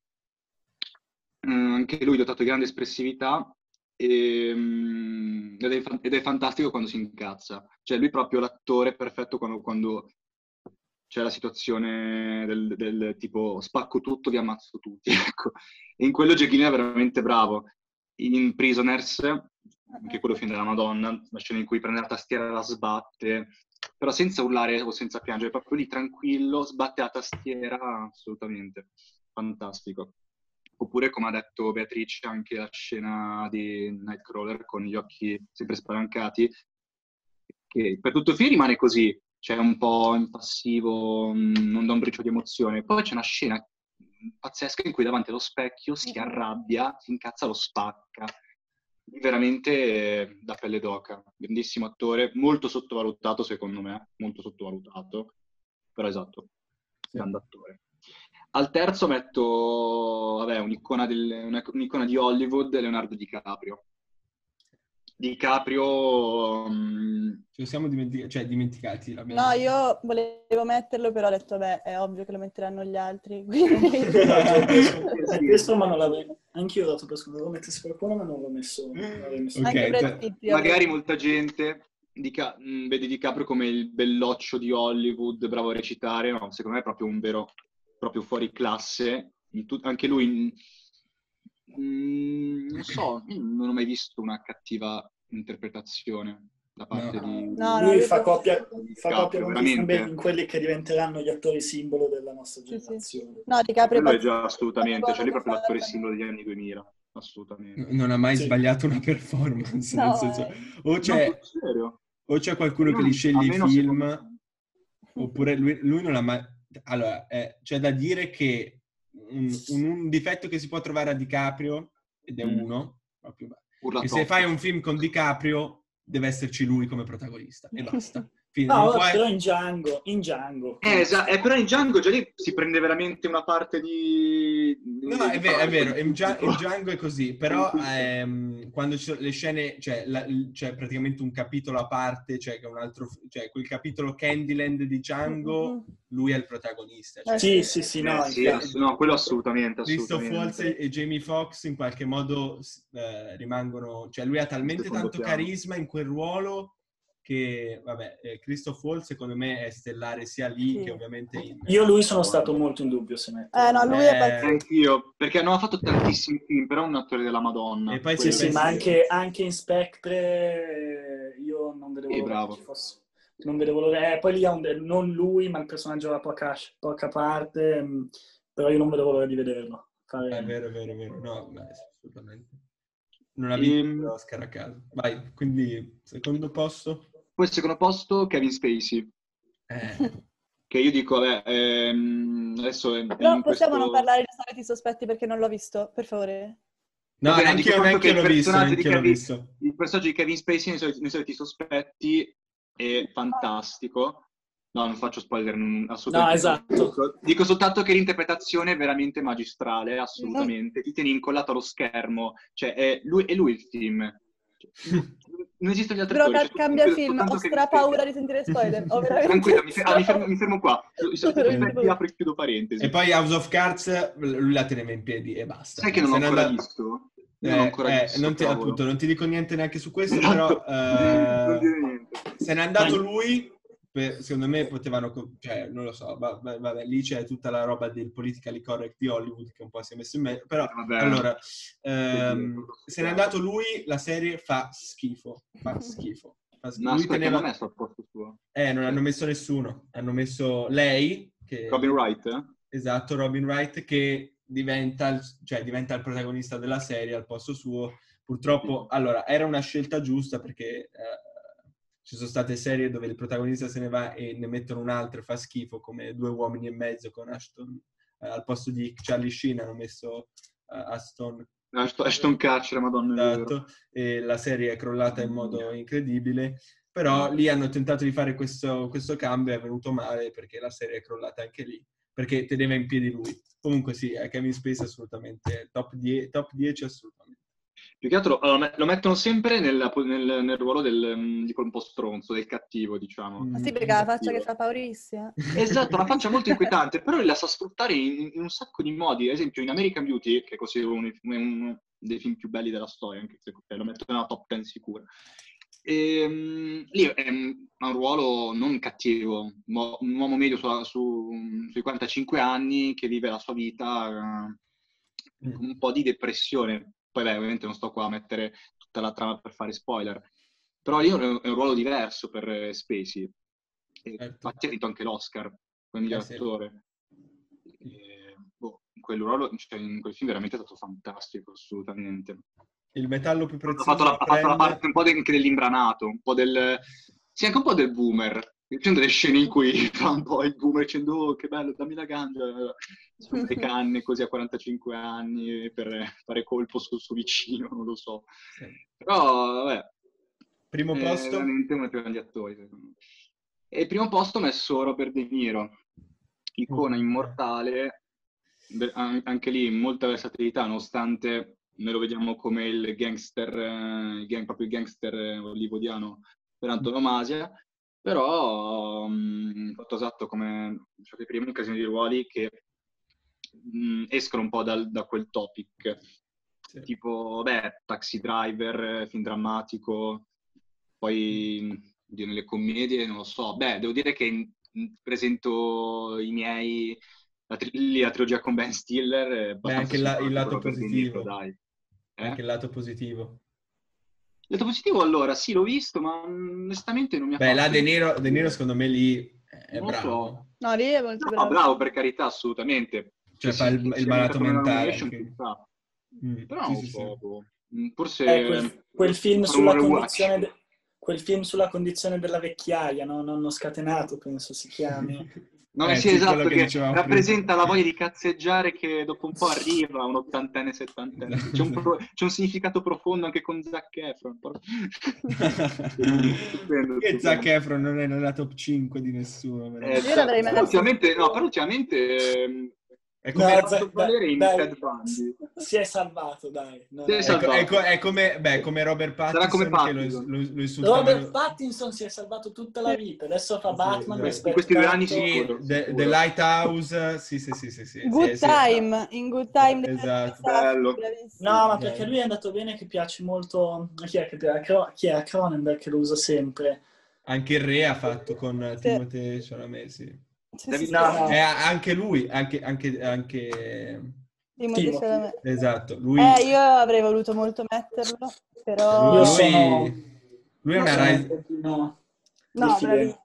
mm, anche lui dotato di grande espressività e, mm, ed, è, ed è fantastico quando si incazza. Cioè lui è proprio l'attore perfetto quando, quando c'è la situazione del, del tipo spacco tutto, vi ammazzo tutti. Ecco. E in quello Jackie è veramente bravo. In Prisoners, anche quello film della Madonna, la scena in cui prende la tastiera e la sbatte, però senza urlare o senza piangere, proprio lì tranquillo, sbatte la tastiera, assolutamente. Fantastico. Oppure, come ha detto Beatrice, anche la scena di Nightcrawler con gli occhi sempre spalancati, che per tutto il film rimane così, cioè un po' impassivo, mm, non dà un briciolo di emozione. Poi c'è una scena pazzesca in cui davanti allo specchio si arrabbia, si incazza, lo spacca. Veramente eh, da pelle d'oca. Grandissimo attore, molto sottovalutato secondo me, molto sottovalutato, però esatto, grande attore. Al terzo metto, vabbè, un'icona, del, un'icona di Hollywood, Leonardo DiCaprio. DiCaprio... Um... Ci siamo dimenticati, cioè dimenticati. No, io volevo metterlo, però ho detto, beh, è ovvio che lo metteranno gli altri. Quindi... questo ma non l'avevo... Anch'io ho dato per scontato, lo mettessi qualcuno, ma non l'ho messo. messo. Okay, cioè, magari molta gente dica, mh, vede DiCaprio come il belloccio di Hollywood, bravo a recitare, no, secondo me è proprio un vero, proprio fuori classe. anche lui Mm, non so, non ho mai visto una cattiva interpretazione da parte no. di... No, lui fa coppia, fa coppia con in quelli che diventeranno gli attori simbolo della nostra generazione. Sì, sì. No, DiCaprio è già assolutamente, cioè lui è proprio l'attore simbolo degli anni 2000. Assolutamente. Non ha mai sì. sbagliato una performance, no, nel senso, eh. o c'è, no, o c'è qualcuno no, che li sceglie i film, oppure lui, lui, non ha mai... Allora, eh, c'è da dire che un, un, difetto che si può trovare a DiCaprio, ed è mm. uno, proprio, che se fai un film con DiCaprio deve esserci lui come protagonista e basta. Fine, no, puoi... però in Django, in Django. Eh, esatto, eh, però in Django già lì si prende veramente una parte di... No, no, è, vero, è vero, in, Django è così, però ehm, quando ci sono le scene, cioè, la, c'è praticamente un capitolo a parte, cioè, che un altro, cioè quel capitolo Candyland di Django, mm-hmm. lui è il protagonista. Cioè, sì, sì, sì, no, eh, sì, ass- no, quello assolutamente, assolutamente. Christoph Waltz e Jamie Foxx in qualche modo eh, rimangono, cioè lui ha talmente tanto piano. carisma in quel ruolo che, vabbè, eh, Christoph Waltz secondo me è stellare sia lì sì. che ovviamente in... Io lui sono stato molto in dubbio se metto. Eh no, lui eh, è pazzesco. Anch'io, perché non ha fatto tantissimi film, però è un attore della Madonna. E poi sì, sì, ma anche, anche, in Spectre io non vedevo sì, bravo. fosse... Non vedevo l'ora. Eh, poi lì ha un... non lui, ma il personaggio aveva poca, poca parte, mm, però io non vedevo l'ora di vederlo. Fare... È vero, è vero, è vero. No, beh, assolutamente. Non ha vinto ehm... Oscar a caso. Vai, quindi secondo posto? Poi al secondo posto Kevin Spacey. Eh. Che io dico, vabbè, ehm, adesso... È, Però possiamo questo... non parlare di soliti sospetti perché non l'ho visto, per favore. No, vabbè, anche io, neanche l'ho visto, neanche Kevin, visto. Il personaggio di Kevin Spacey nei soliti, nei soliti sospetti è fantastico. No, non faccio spoiler assolutamente. No, esatto. Dico soltanto che l'interpretazione è veramente magistrale, assolutamente. Ti tieni incollato allo schermo. Cioè, è lui, è lui il film. non esistono gli altri Però attori, cambia cioè, film, ho stra paura di sentire spoiler. Tranquilla, mi, fer- ah, mi, fermo, mi, fermo, qua. I apro e chiudo parentesi. E poi House of Cards, lui la teneva in piedi e basta. Sai che non ho ancora andato... visto? Eh, non, eh, visto, non, ti, appunto, non ti dico niente neanche su questo, esatto. però eh, se n'è andato lui per, secondo me potevano, cioè, non lo so, vabbè, vabbè, lì c'è tutta la roba del politically correct di Hollywood che un po' si è messo in mezzo, però vabbè. allora, ehm, se n'è andato lui, la serie fa schifo, fa schifo. Fa schifo. Ma lui teneva... non è al posto suo. Eh, non hanno messo nessuno, hanno messo lei, che... Robin Wright, eh? Esatto, Robin Wright, che diventa il, cioè, diventa il protagonista della serie al posto suo. Purtroppo, allora, era una scelta giusta perché... Eh, ci sono state serie dove il protagonista se ne va e ne mettono un altro e fa schifo, come Due uomini e mezzo con Ashton. Eh, al posto di Charlie Sheen hanno messo Aston... Ashton, Ashton Kutcher, madonna. Esatto, e la serie è crollata in modo incredibile. Però lì hanno tentato di fare questo, questo cambio e è venuto male perché la serie è crollata anche lì, perché teneva in piedi lui. Comunque sì, Kevin Space assolutamente top 10, top 10 assolutamente. Più che altro lo, lo mettono sempre nel, nel, nel ruolo del, mm, di quel un po' stronzo, del cattivo, diciamo. Ma sì, perché ha la faccia che fa paurissima. Esatto, una faccia molto inquietante, però la sa sfruttare in, in, un sacco di modi. Ad esempio in American Beauty, che è considero uno, uno dei film più belli della storia, anche se lo metto nella top 10 sicura. E, um, lì è un, un, ruolo non cattivo, mo, un uomo medio su, su, sui 45 anni che vive la sua vita uh, con un po' di depressione. Poi beh, ovviamente non sto qua a mettere tutta la trama per fare spoiler, però lì è un, è un ruolo diverso per eh, Spacey. E, certo. Infatti ha vinto anche l'Oscar come miglior eh, attore. Sì. E, boh, in quel ruolo, cioè, in quel film veramente è stato fantastico, assolutamente il metallo più prezioso. Ha fatto la, prende... la parte un po' anche dell'imbranato, un po' del... Sì, anche un po' del boomer. Sono delle scene in cui fa un po' il boomer dicendo oh, che bello, dammi la ganja, sono le canne così a 45 anni per fare colpo sul suo vicino, non lo so. Sì. Però, vabbè. Primo è posto? veramente uno dei più grandi attori, secondo me. E il primo posto ho messo Robert De Niro, icona immortale, anche lì molta versatilità, nonostante noi lo vediamo come il gangster, eh, il gang, proprio il gangster eh, hollywoodiano per antonomasia, però um, fatto esatto come cioè, i primi occasioni di ruoli che um, escono un po' dal, da quel topic, sì. tipo, beh, Taxi Driver, film drammatico, poi nelle commedie, non lo so, beh, devo dire che in, in, presento i miei la, tri- la trilogia con Ben Stiller. Beh, anche la, il lato positivo. dai. Eh? Anche il lato positivo. Il lato positivo, allora, sì, l'ho visto, ma onestamente non mi ha Beh, là De Niro, De Niro, secondo me lì è non bravo. So. No, lì è molto bravo. No, bravo, per carità, assolutamente. Cioè, fa il, il malato mentale. Che... Mm. Però sì, so, sì. Boh. Mm, forse... Eh, quel, quel, film sulla condizione de... quel film sulla condizione della vecchiaia, no? Nonno scatenato, penso si chiami. No, eh, sì, esatto, che, che rappresenta prima. la voglia di cazzeggiare che dopo un po' arriva un ottantenne, settantenne. C'è un, pro, c'è un significato profondo anche con Zac Efron. che Zac Efron non è nella top 5 di nessuno. Eh, Io l'avrei messo. Ultimamente, no, però ultimamente... Eh, è come no, dai, valere in dai, Ted Bundy. Si è salvato, dai. No, è, salvato. È, è, è, come, beh, come Robert Pattinson. Come Pattinson. Lo, lo, Robert Pattinson si è salvato tutta la vita. Adesso fa Batman. Sì, in questi due anni sì. The, The, Lighthouse. Sì, sì, sì. sì, sì Good sì, Time. In Good Time. Esatto. Bello. No, ma perché lui è andato bene che piace molto... Chi è, che, chi è Cronenberg che lo usa sempre? Anche il Re ha fatto con Timothée Chalamet, sì. Sì, no, no. Eh, anche lui, anche... anche, anche... Esatto, lui... Eh, io avrei voluto molto metterlo, però... Lui, sono... lui è una Rai... No, no bravissimo.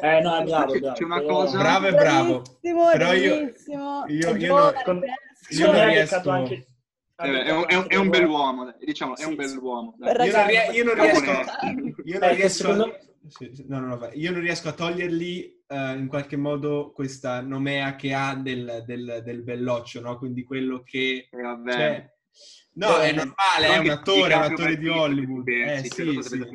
Eh, no, è bravo, bravo. C'è una cosa... Bravo e bravo. Però io... Io, io, io, non, con... io non riesco... Anche... Eh, è, un, è, un, è un bell'uomo, diciamo, è un bell'uomo. Io non, riesco... Io non riesco... Io non riesco... No, no, no, io non riesco a toglierli uh, in qualche modo questa nomea che ha del, del, del belloccio, no? Quindi quello che... Eh, vabbè. Cioè, no, è normale, è un attore, è un attore di Hollywood. Eh, sì, sì.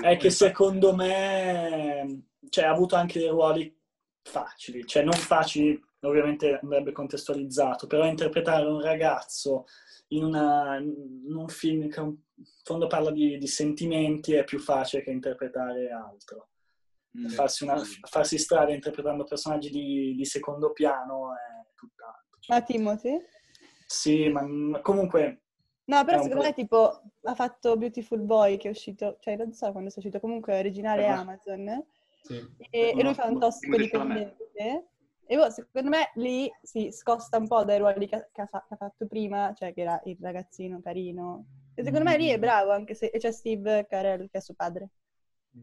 È che secondo me cioè, ha avuto anche dei ruoli facili, cioè non facili, ovviamente andrebbe contestualizzato, però interpretare un ragazzo in, una, in un film che in fondo parla di, di sentimenti è più facile che interpretare altro. Mm. Farsi, una, farsi, strada interpretando personaggi di, di secondo piano è tutt'altro. Ma Timothy? Sì, ma comunque... No, però secondo me tipo ha fatto Beautiful Boy che è uscito, cioè non so quando è uscito, comunque è originale eh, Amazon. Sì. E, e, lui fa un tossico dipendente. E boh, secondo me lì si scosta un po' dai ruoli che, che, ha, che, ha, fatto prima, cioè che era il ragazzino carino. E secondo me lì è mm. bravo, anche se c'è Steve Carell che è suo padre.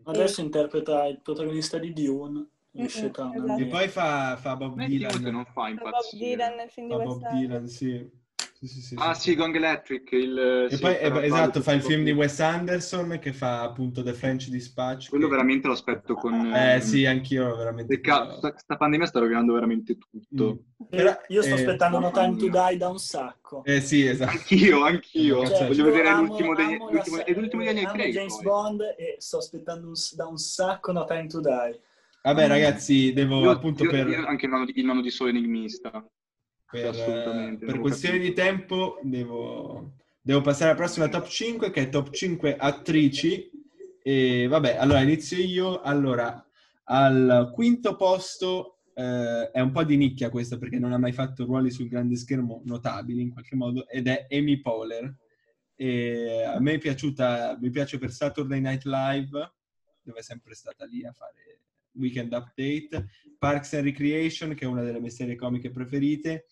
Adesso interpreta il protagonista di Dune. Esatto. E poi fa, fa Bob Dylan. Che non fa impazzire. Bob Dylan nel film di Bob Dylan, sì. Sì, sì, sì, ah sì, Gong Electric. Il, e poi, eh, esatto, fa il film di Wes Anderson che fa appunto The French Dispatch. Quello che... veramente lo aspetto con... Eh sì, anch'io veramente. Questa pandemia sta rovinando veramente tutto. Mm. Però, io sto eh, aspettando No Time to Die da un sacco. Eh sì, esatto. Anch'io, anch'io. Cioè, Voglio vedere amo, l'ultimo degli... L'ultimo, è l'ultimo di Daniel Craig. James poi. Bond e sto aspettando un, da un sacco No Time to Die. Vabbè ragazzi, devo io, appunto io, per... Io anche il nonno, il nonno di Sole Enigmista per, per questioni di tempo devo, devo passare alla prossima top 5, che è top 5 attrici. E vabbè, allora inizio io. Allora, al quinto posto eh, è un po' di nicchia questa perché non ha mai fatto ruoli sul grande schermo notabili in qualche modo ed è Amy Poehler. E a me è piaciuta, mi piace per Saturday Night Live, dove è sempre stata lì a fare Weekend Update, Parks and Recreation, che è una delle mie serie comiche preferite,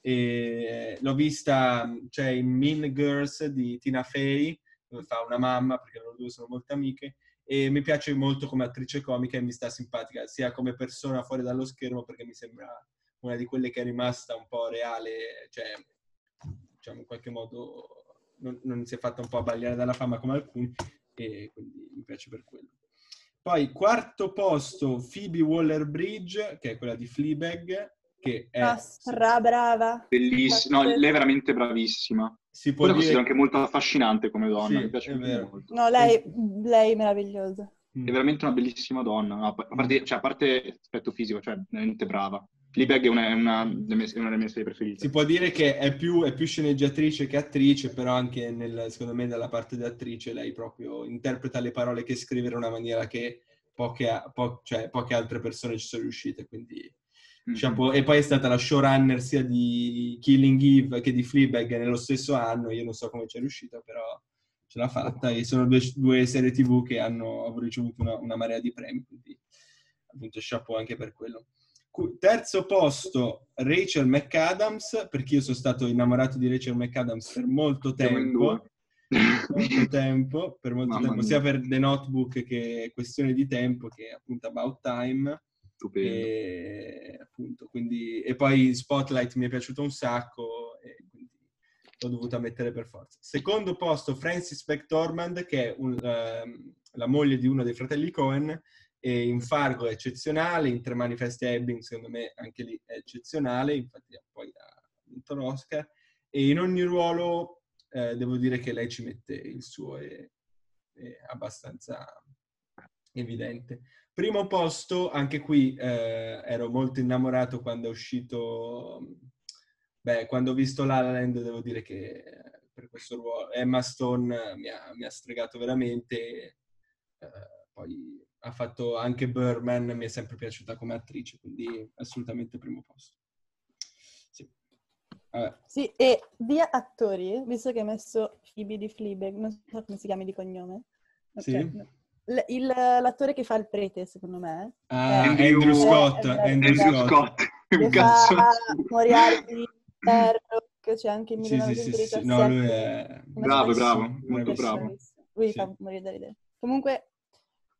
e l'ho vista cioè, in Mean Girls di Tina Fey, dove fa una mamma, perché loro due sono molto amiche, e mi piace molto come attrice comica e mi sta simpatica, sia come persona fuori dallo schermo, perché mi sembra una di quelle che è rimasta un po' reale, cioè, diciamo, in qualche modo non, non si è fatta un po' abbagliare dalla fama come alcuni, e quindi mi piace per quello. Poi quarto posto Phoebe Waller-Bridge, che è quella di Fleabag, che è... Ah, stra brava. Bellissima, no, lei è veramente bravissima. Si può Poi la dire... anche molto affascinante come donna, Sì, mi piace è vero. molto. No, lei, lei è meravigliosa. Mm. È veramente una bellissima donna, no, a parte, cioè, a parte l'aspetto fisico, cioè veramente brava. Fleabag è una, una delle mie, è una delle mie serie preferite. Si può dire che è più, è più sceneggiatrice che attrice, però anche nel, secondo me dalla parte di attrice lei proprio interpreta le parole che scrive in una maniera che poche, po- cioè, poche altre persone ci sono riuscite. Quindi, Mhm. diciamo, e poi è stata la showrunner sia di Killing Eve che di Fleabag nello stesso anno. Io non so come ci è riuscita, però ce l'ha fatta. E sono due, due serie TV che hanno ricevuto una, una marea di premi, quindi appunto chapeau anche per quello. Terzo posto, Rachel McAdams, perché io sono stato innamorato di Rachel McAdams per molto tempo, molto tempo, per molto Mamma tempo, sia per The Notebook che questione di tempo, che appunto About Time, e, appunto, quindi, e poi Spotlight mi è piaciuto un sacco, e quindi l'ho dovuta mettere per forza. Secondo posto, Francis McDormand, che è un, ehm, la moglie di uno dei fratelli Cohen, e in Fargo è eccezionale, in Tre Manifesti Ebbing secondo me anche lì è eccezionale, infatti poi ha vinto l'Oscar, e in ogni ruolo eh, devo dire che lei ci mette il suo, è, è abbastanza evidente. Primo posto, anche qui eh, ero molto innamorato quando è uscito, beh, quando ho visto La La Land devo dire che eh, per questo ruolo Emma Stone mi ha, mi ha stregato veramente, eh, poi ha fatto anche Burman, mi è sempre piaciuta come attrice, quindi assolutamente primo posto. Sì. Vabbè. Sì, e di attori, visto che hai messo Phoebe di Fleabag, non so come si chiami di cognome. Ok, Sì. L- il- l'attore che fa il prete, secondo me, Ah, Eh, Andrew, Andrew- Scott, eh, Andrew Andrew Scott. Scott. che Un cazzo fa. Moriarty, Sherlock, c'è anche in Sì, sì, sì, sì, sì. 1917. No, lui è... Bravo, bravo, molto bravo. Lui Sì. fa morire da ridere. Comunque,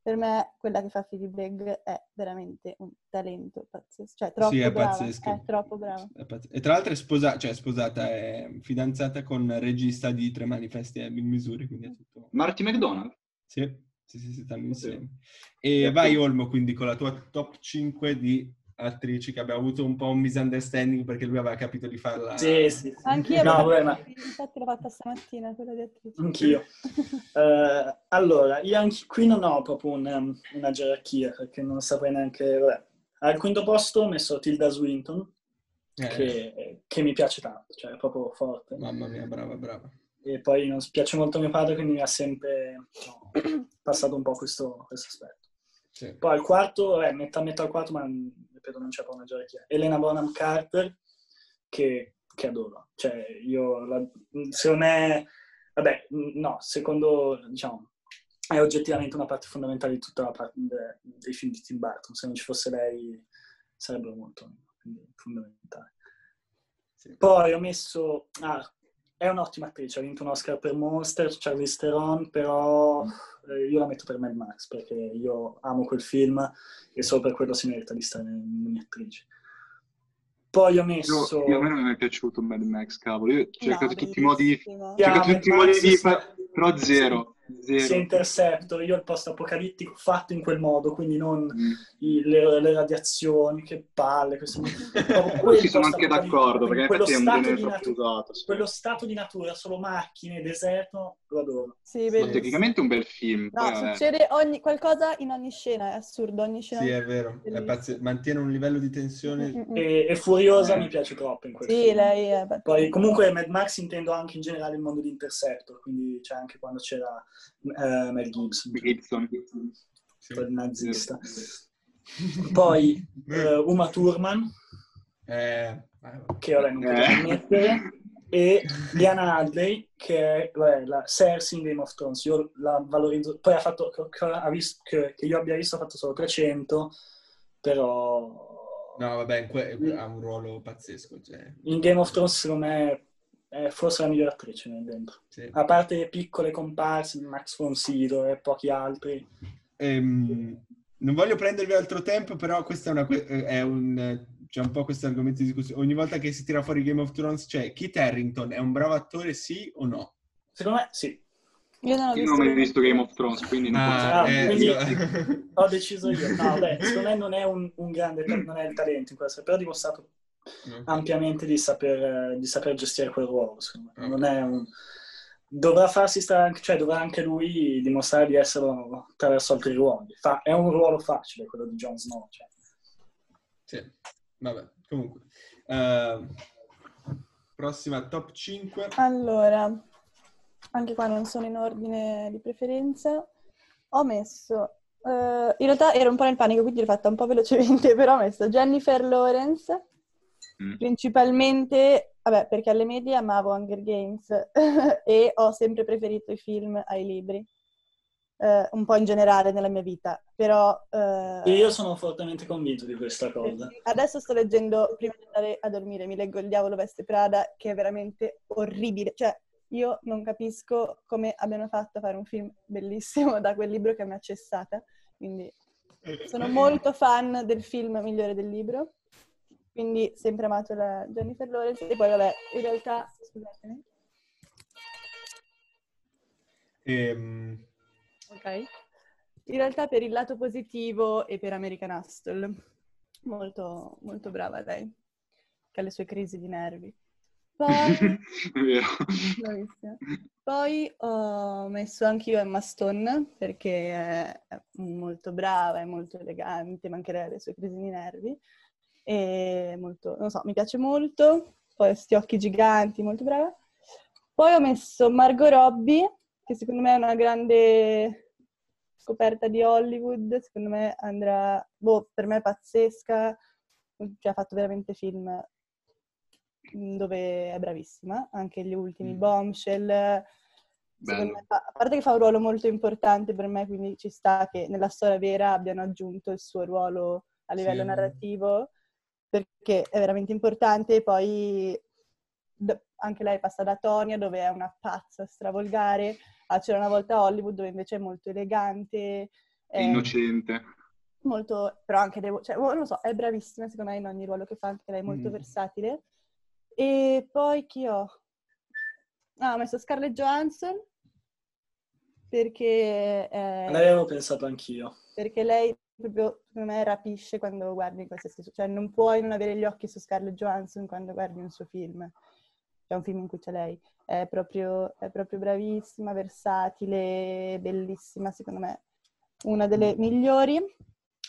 per me, quella che fa Fleabag è veramente un talento pazzesco. Cioè, troppo Sì, è brava. pazzesco. È troppo brava. È pazz- E tra l'altro è sposata, cioè sposata, è fidanzata con il regista di Tre Manifesti a Ebbing, Missouri, quindi è tutto... Marty McDonald? Sì, sì, sì, sì, stanno insieme. E vai Olmo, quindi con la tua top 5 di attrici che abbiamo avuto un po' un misunderstanding perché lui aveva capito di farla... Sì, sì. Anch'io No, vabbè, fatta- ma infatti l'ho fatta stamattina quella di attrice. anch'io. Eh, allora, io anche qui non ho proprio un, um, una gerarchia, perché non saprei neanche... Vabbè. Al quinto posto ho messo Tilda Swinton, Eh, che, che mi piace tanto, cioè è proprio forte. Mamma mia, brava, brava. E poi non piace molto mio padre, quindi mi ha sempre no, passato un po' questo, questo aspetto. Sì. Poi al quarto, eh, metà metà al quarto, ma mm, c'è proprio una gerarchia. Elena Bonham Carter, che, che adoro. Cioè, io, la, secondo me, vabbè, mm, no, secondo, diciamo, è oggettivamente una parte fondamentale di tutta la parte de- dei film di Tim Burton. Se non ci fosse lei, sarebbero molto fondamentale. Sì. Poi ho messo... Ah, è un'ottima attrice, ha vinto un Oscar per Monster, Charlize Theron, però eh, io la metto per Mad Max, perché io amo quel film e solo per quello si merita di stare mie attrici. Poi ho messo... Io, io a me non mi è piaciuto Mad Max, cavolo. Io ho cercato No, tutti i modi. Ho cercato tutti i modi di però zero. Zero. sia Interceptor, io il post-apocalittico fatto in quel modo, quindi non Mm. i- le, le radiazioni, che palle. Questo, Ci sono anche d'accordo, perché in quello effetti è un stato, genere di troppo natura, usato. sì. quello stato di natura, solo macchine, deserto, lo adoro. Sì, bellissimo. tecnicamente è un bel film. No, poi, vabbè. succede ogni, qualcosa in ogni scena, è assurdo, ogni scena. Sì, è vero, è pazze- mantiene un livello di tensione. Mm, mm, mm. E, e Furiosa Eh. mi piace troppo in quel Sì, film. lei è... Poi comunque Mad Max intendo anche in generale il mondo di Interceptor, quindi c'è anche quando c'era eh, Mel Gibson, Gibson. Sì. quel nazista. Poi eh, Uma Thurman, Eh, che ora non potevo Eh. ammettere, e Diana Hadley, che è vabbè, la Cersei in Game of Thrones. Io la valorizzo, poi ha fatto, che, ha visto, che, che io abbia visto ha fatto solo 300, però no, vabbè, que- ha un ruolo pazzesco. Cioè, in Game of Thrones secondo me è forse la migliore attrice nel dentro. sì. A parte piccole comparse, Max von Sydow e pochi altri. Ehm, non voglio prendervi altro tempo, però questo è, una, que- è un, c'è un po' questo argomento di discussione. Ogni volta che si tira fuori Game of Thrones c'è Kit Harrington, è un bravo attore, sì o no? Secondo me sì. Io non ho visto... non ho mai visto Game of Thrones, quindi non posso Ah, eh, quindi- io- Ho deciso io. No, beh, secondo me non è un, un grande non è il talento in questo, però ha dimostrato ampiamente di saper, di saper gestire quel ruolo. secondo me. Non è un... Dovrà farsi stare cioè dovrà anche lui dimostrare di esserlo attraverso altri ruoli. Fa- è un ruolo facile quello di Jon Snow. Cioè. Sì, vabbè, comunque. Eh, prossima top 5. Allora, anche qua non sono in ordine di preferenza. Ho messo... eh, in realtà ero un po' nel panico, quindi l'ho fatta un po' velocemente, però ho messo Jennifer Lawrence, Mm. principalmente, vabbè, perché alle medie amavo Hunger Games e ho sempre preferito i film ai libri, eh, un po' in generale nella mia vita, però... eh, E io sono fortemente convinto di questa cosa. Adesso sto leggendo, prima di andare a dormire, mi leggo Il diavolo veste Prada, che è veramente orribile. Cioè, io non capisco come abbiano fatto a fare un film bellissimo da quel libro che mi ha cessata. Quindi sono molto fan del film migliore del libro. Quindi sempre amato la Jennifer Lawrence. E poi, vabbè, in realtà, scusatemi. Ehm, Ok. In realtà per il lato positivo e per American Hustle. Molto, molto brava lei, che ha le sue crisi di nervi. Poi. Poi ho messo anch'io Emma Stone perché è è molto brava, è molto elegante, ma anche lei ha le sue crisi di nervi. E molto, non so, mi piace molto. Poi questi occhi giganti, molto brava. Poi ho messo Margot Robbie, che secondo me è una grande scoperta di Hollywood. Secondo me andrà, boh, per me è pazzesca. Cioè, ha fatto veramente film mm, dove è bravissima, anche gli ultimi Mm. Bombshell. Me a parte che fa un ruolo molto importante per me, quindi ci sta che nella storia vera abbiano aggiunto il suo ruolo a livello Sì. narrativo, perché è veramente importante. Poi anche lei passa da Tonia, dove è una pazza stravolgare, a C'era una volta Hollywood, dove invece è molto elegante, È innocente. molto, però anche devo, cioè, oh, non lo so, è bravissima secondo me in ogni ruolo che fa, anche lei è molto Mm. versatile. E poi chi ho? Ah, ho messo Scarlett Johansson perché, eh, Lei avevo pensato anch'io. perché lei proprio, secondo me, rapisce quando guardi qualsiasi... Cioè, non puoi non avere gli occhi su Scarlett Johansson quando guardi un suo film. C'è un film in cui c'è lei. È proprio, è proprio bravissima, versatile, bellissima, secondo me. Una delle migliori.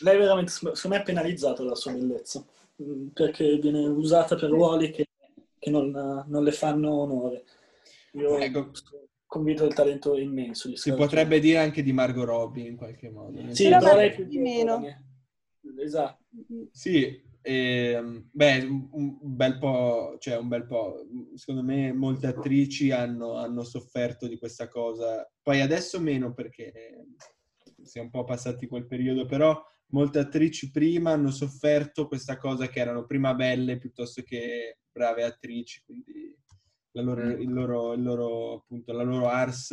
Lei veramente, secondo me, è penalizzata dalla sua bellezza, mm, perché viene usata per ruoli che, che non, non le fanno onore. Io Ecco. Convinto del talento immenso di si potrebbe dire anche di Margot Robbie in qualche modo. Sì, Però lei è più di meno. giovane. Esatto. Sì, ehm, beh, un, un bel po', cioè un bel po', secondo me molte attrici hanno, hanno sofferto di questa cosa, poi adesso meno perché si è un po' passati quel periodo, però molte attrici prima hanno sofferto questa cosa che erano prima belle piuttosto che brave attrici, quindi la loro, il loro, il loro, appunto, la loro ars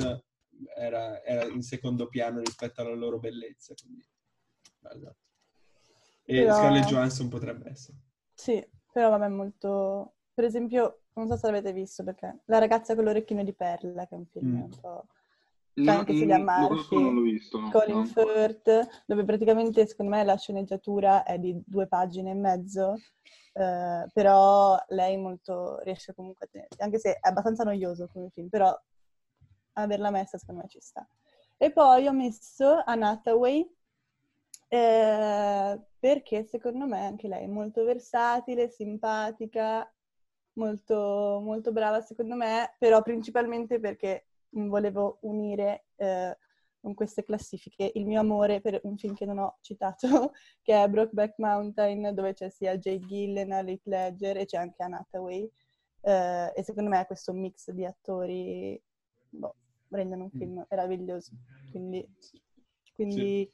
era, era in secondo piano rispetto alla loro bellezza. Quindi, esatto. E Però- Scarlett Johansson potrebbe essere. Sì, però vabbè, molto... Per esempio, non so se l'avete visto, perché La ragazza con l'orecchino di perla, che è un film Mm. un po' c'è anche Murphy, non l'ho visto, no, Colin no. Firth, dove praticamente secondo me la sceneggiatura è di due pagine e mezzo, eh, però lei molto riesce comunque a tenere, anche se è abbastanza noioso come film, però averla messa secondo me ci sta. E poi ho messo Anne Hathaway, eh, perché secondo me anche lei è molto versatile, simpatica, molto, molto brava secondo me, però principalmente perché volevo unire eh, con queste classifiche il mio amore per un film che non ho citato, che è Brokeback Mountain, dove c'è sia Jake Gyllenhaal, Heath Ledger e c'è anche Hathaway. Eh, e secondo me questo mix di attori boh, rendono un film meraviglioso. Quindi, quindi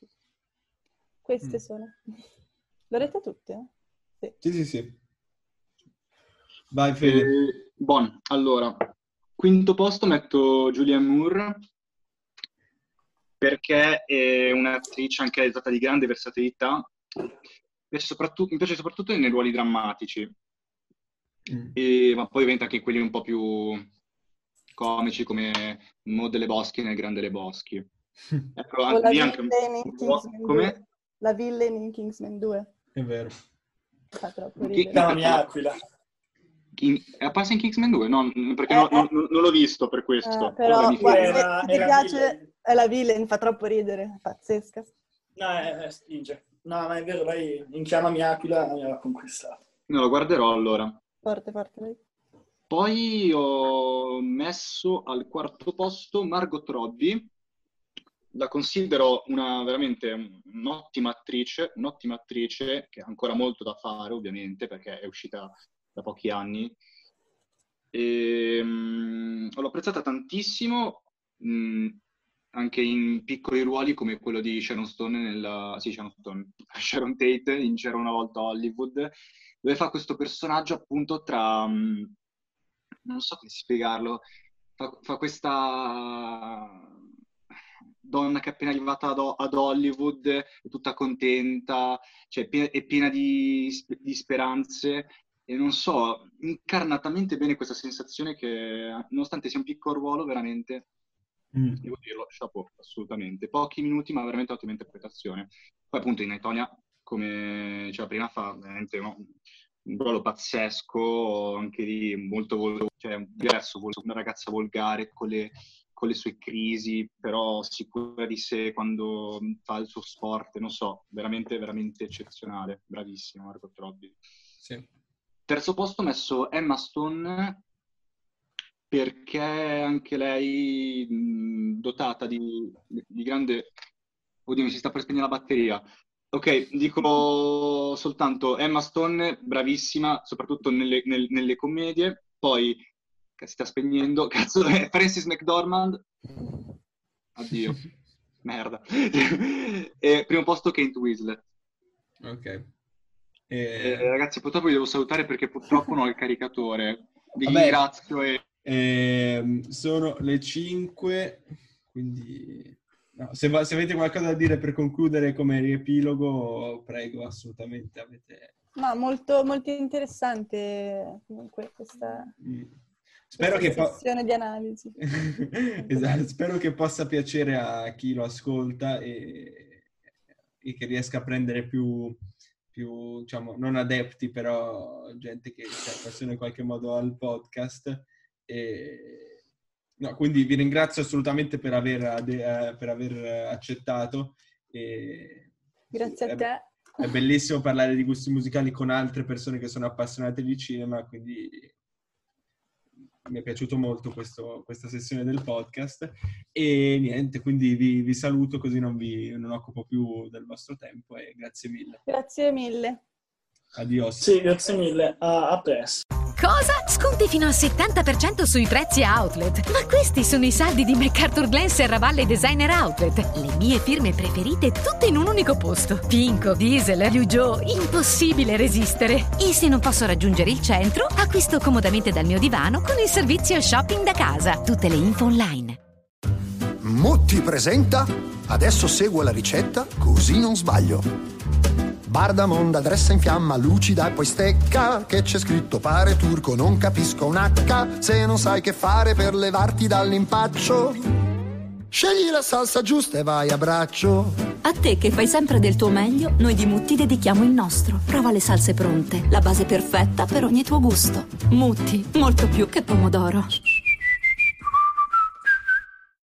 queste Mm. sono. Le avete tutte? Sì. Sì, sì, sì. Vai, Fede. Eh, buon, allora, quinto posto metto Julianne Moore perché è un'attrice anche dotata di grande versatilità, mi piace soprattutto, mi piace soprattutto nei ruoli drammatici, Mm. e- ma poi ovviamente anche quelli un po' più comici come Mo delle Boschi nel Grande Le Boschi. Ecco, O anche lì anche un po' Kingsman 2. come... La villain in Kingsman 2. È vero. Fa troppo Chi- ridere. Chiamami Aquila. In, è apparsa in Kingsman 2? No, perché Eh, non, eh. non- non l'ho visto per questo. Eh, però guarda, fermo. Era- se ti era piace villain. è la villain, fa troppo ridere, è pazzesca. No, è, è spinge. No, ma è vero, lei in Chiamami Aquila mi aveva conquistato. No, lo guarderò allora. Forte, forte lei. Poi ho messo al quarto posto Margot Robbie. La considero una veramente un'ottima attrice, un'ottima attrice che ha ancora molto da fare, ovviamente, perché è uscita da pochi anni. E, mm, l'ho apprezzata tantissimo, mm, anche in piccoli ruoli come quello di Sharon Stone nella... sì, Sharon Stone, Sharon Tate in C'era una volta a Hollywood, dove fa questo personaggio appunto tra... mm, non so come spiegarlo, fa, fa questa donna che è appena arrivata ad, ad Hollywood, è tutta contenta, cioè, è piena di, di speranze e non so, incarna talmente bene questa sensazione che nonostante sia un piccolo ruolo, veramente, Mm. devo dirlo, chapeau, assolutamente. Pochi minuti, ma veramente ottima interpretazione. Poi appunto in Etonia, come diceva prima, fa veramente no, un ruolo pazzesco, anche lì molto, vol- cioè, diverso, vol- una ragazza volgare con le, con le sue crisi, però sicura di sé quando fa il suo sport, non so, veramente, veramente eccezionale, bravissima Margot Robbie. Sì. Terzo posto ho messo Emma Stone perché anche lei mh, dotata di, di grande... Oddio, mi si sta per spegnere la batteria. Ok, dico soltanto Emma Stone, bravissima, soprattutto nelle, nel- nelle commedie. Poi, si sta spegnendo, cazzo, è Francis McDormand. Addio, merda. e primo posto Kate Winslet. Ok. Eh, Eh, ragazzi, purtroppo vi devo salutare perché purtroppo non ho il caricatore. Vi Vabbè. ringrazio e ehm, sono le 5, quindi no, se, va- se avete qualcosa da dire per concludere come riepilogo, prego, assolutamente. Avete... Ma molto, molto interessante comunque questa, Mm. Spero che, po- sessione di analisi. esatto, spero che possa piacere a chi lo ascolta e, e che riesca a prendere più, più, diciamo, non adepti, però gente che si appassiona in qualche modo al podcast. E, no, quindi vi ringrazio assolutamente per aver, ade- eh, per aver accettato. E, Grazie a te. È bellissimo parlare di gusti musicali con altre persone che sono appassionate di cinema, quindi mi è piaciuto molto questo- questa sessione del podcast e niente, quindi vi, vi saluto così non vi non occupo più del vostro tempo e grazie mille. Grazie mille. Adios. Sì, grazie mille. A, a presto. Cosa? Sconti fino al 70% sui prezzi outlet. Ma questi sono i saldi di MacArthur Glen Serravalle Designer Outlet. Le mie firme preferite tutte in un unico posto. Pinco, Diesel, Liugio, impossibile resistere. E se non posso raggiungere il centro, acquisto comodamente dal mio divano con il servizio shopping da casa. Tutte le info online. Motti presenta Adesso seguo la ricetta così non sbaglio. Bardamonda, dressa in fiamma, lucida e poi stecca. Che c'è scritto pare turco, non capisco un H. Se non sai che fare per levarti dall'impaccio. Scegli la salsa giusta e vai a braccio. A te che fai sempre del tuo meglio, noi di Mutti dedichiamo il nostro. Prova le salse pronte, la base perfetta per ogni tuo gusto. Mutti, molto più che pomodoro.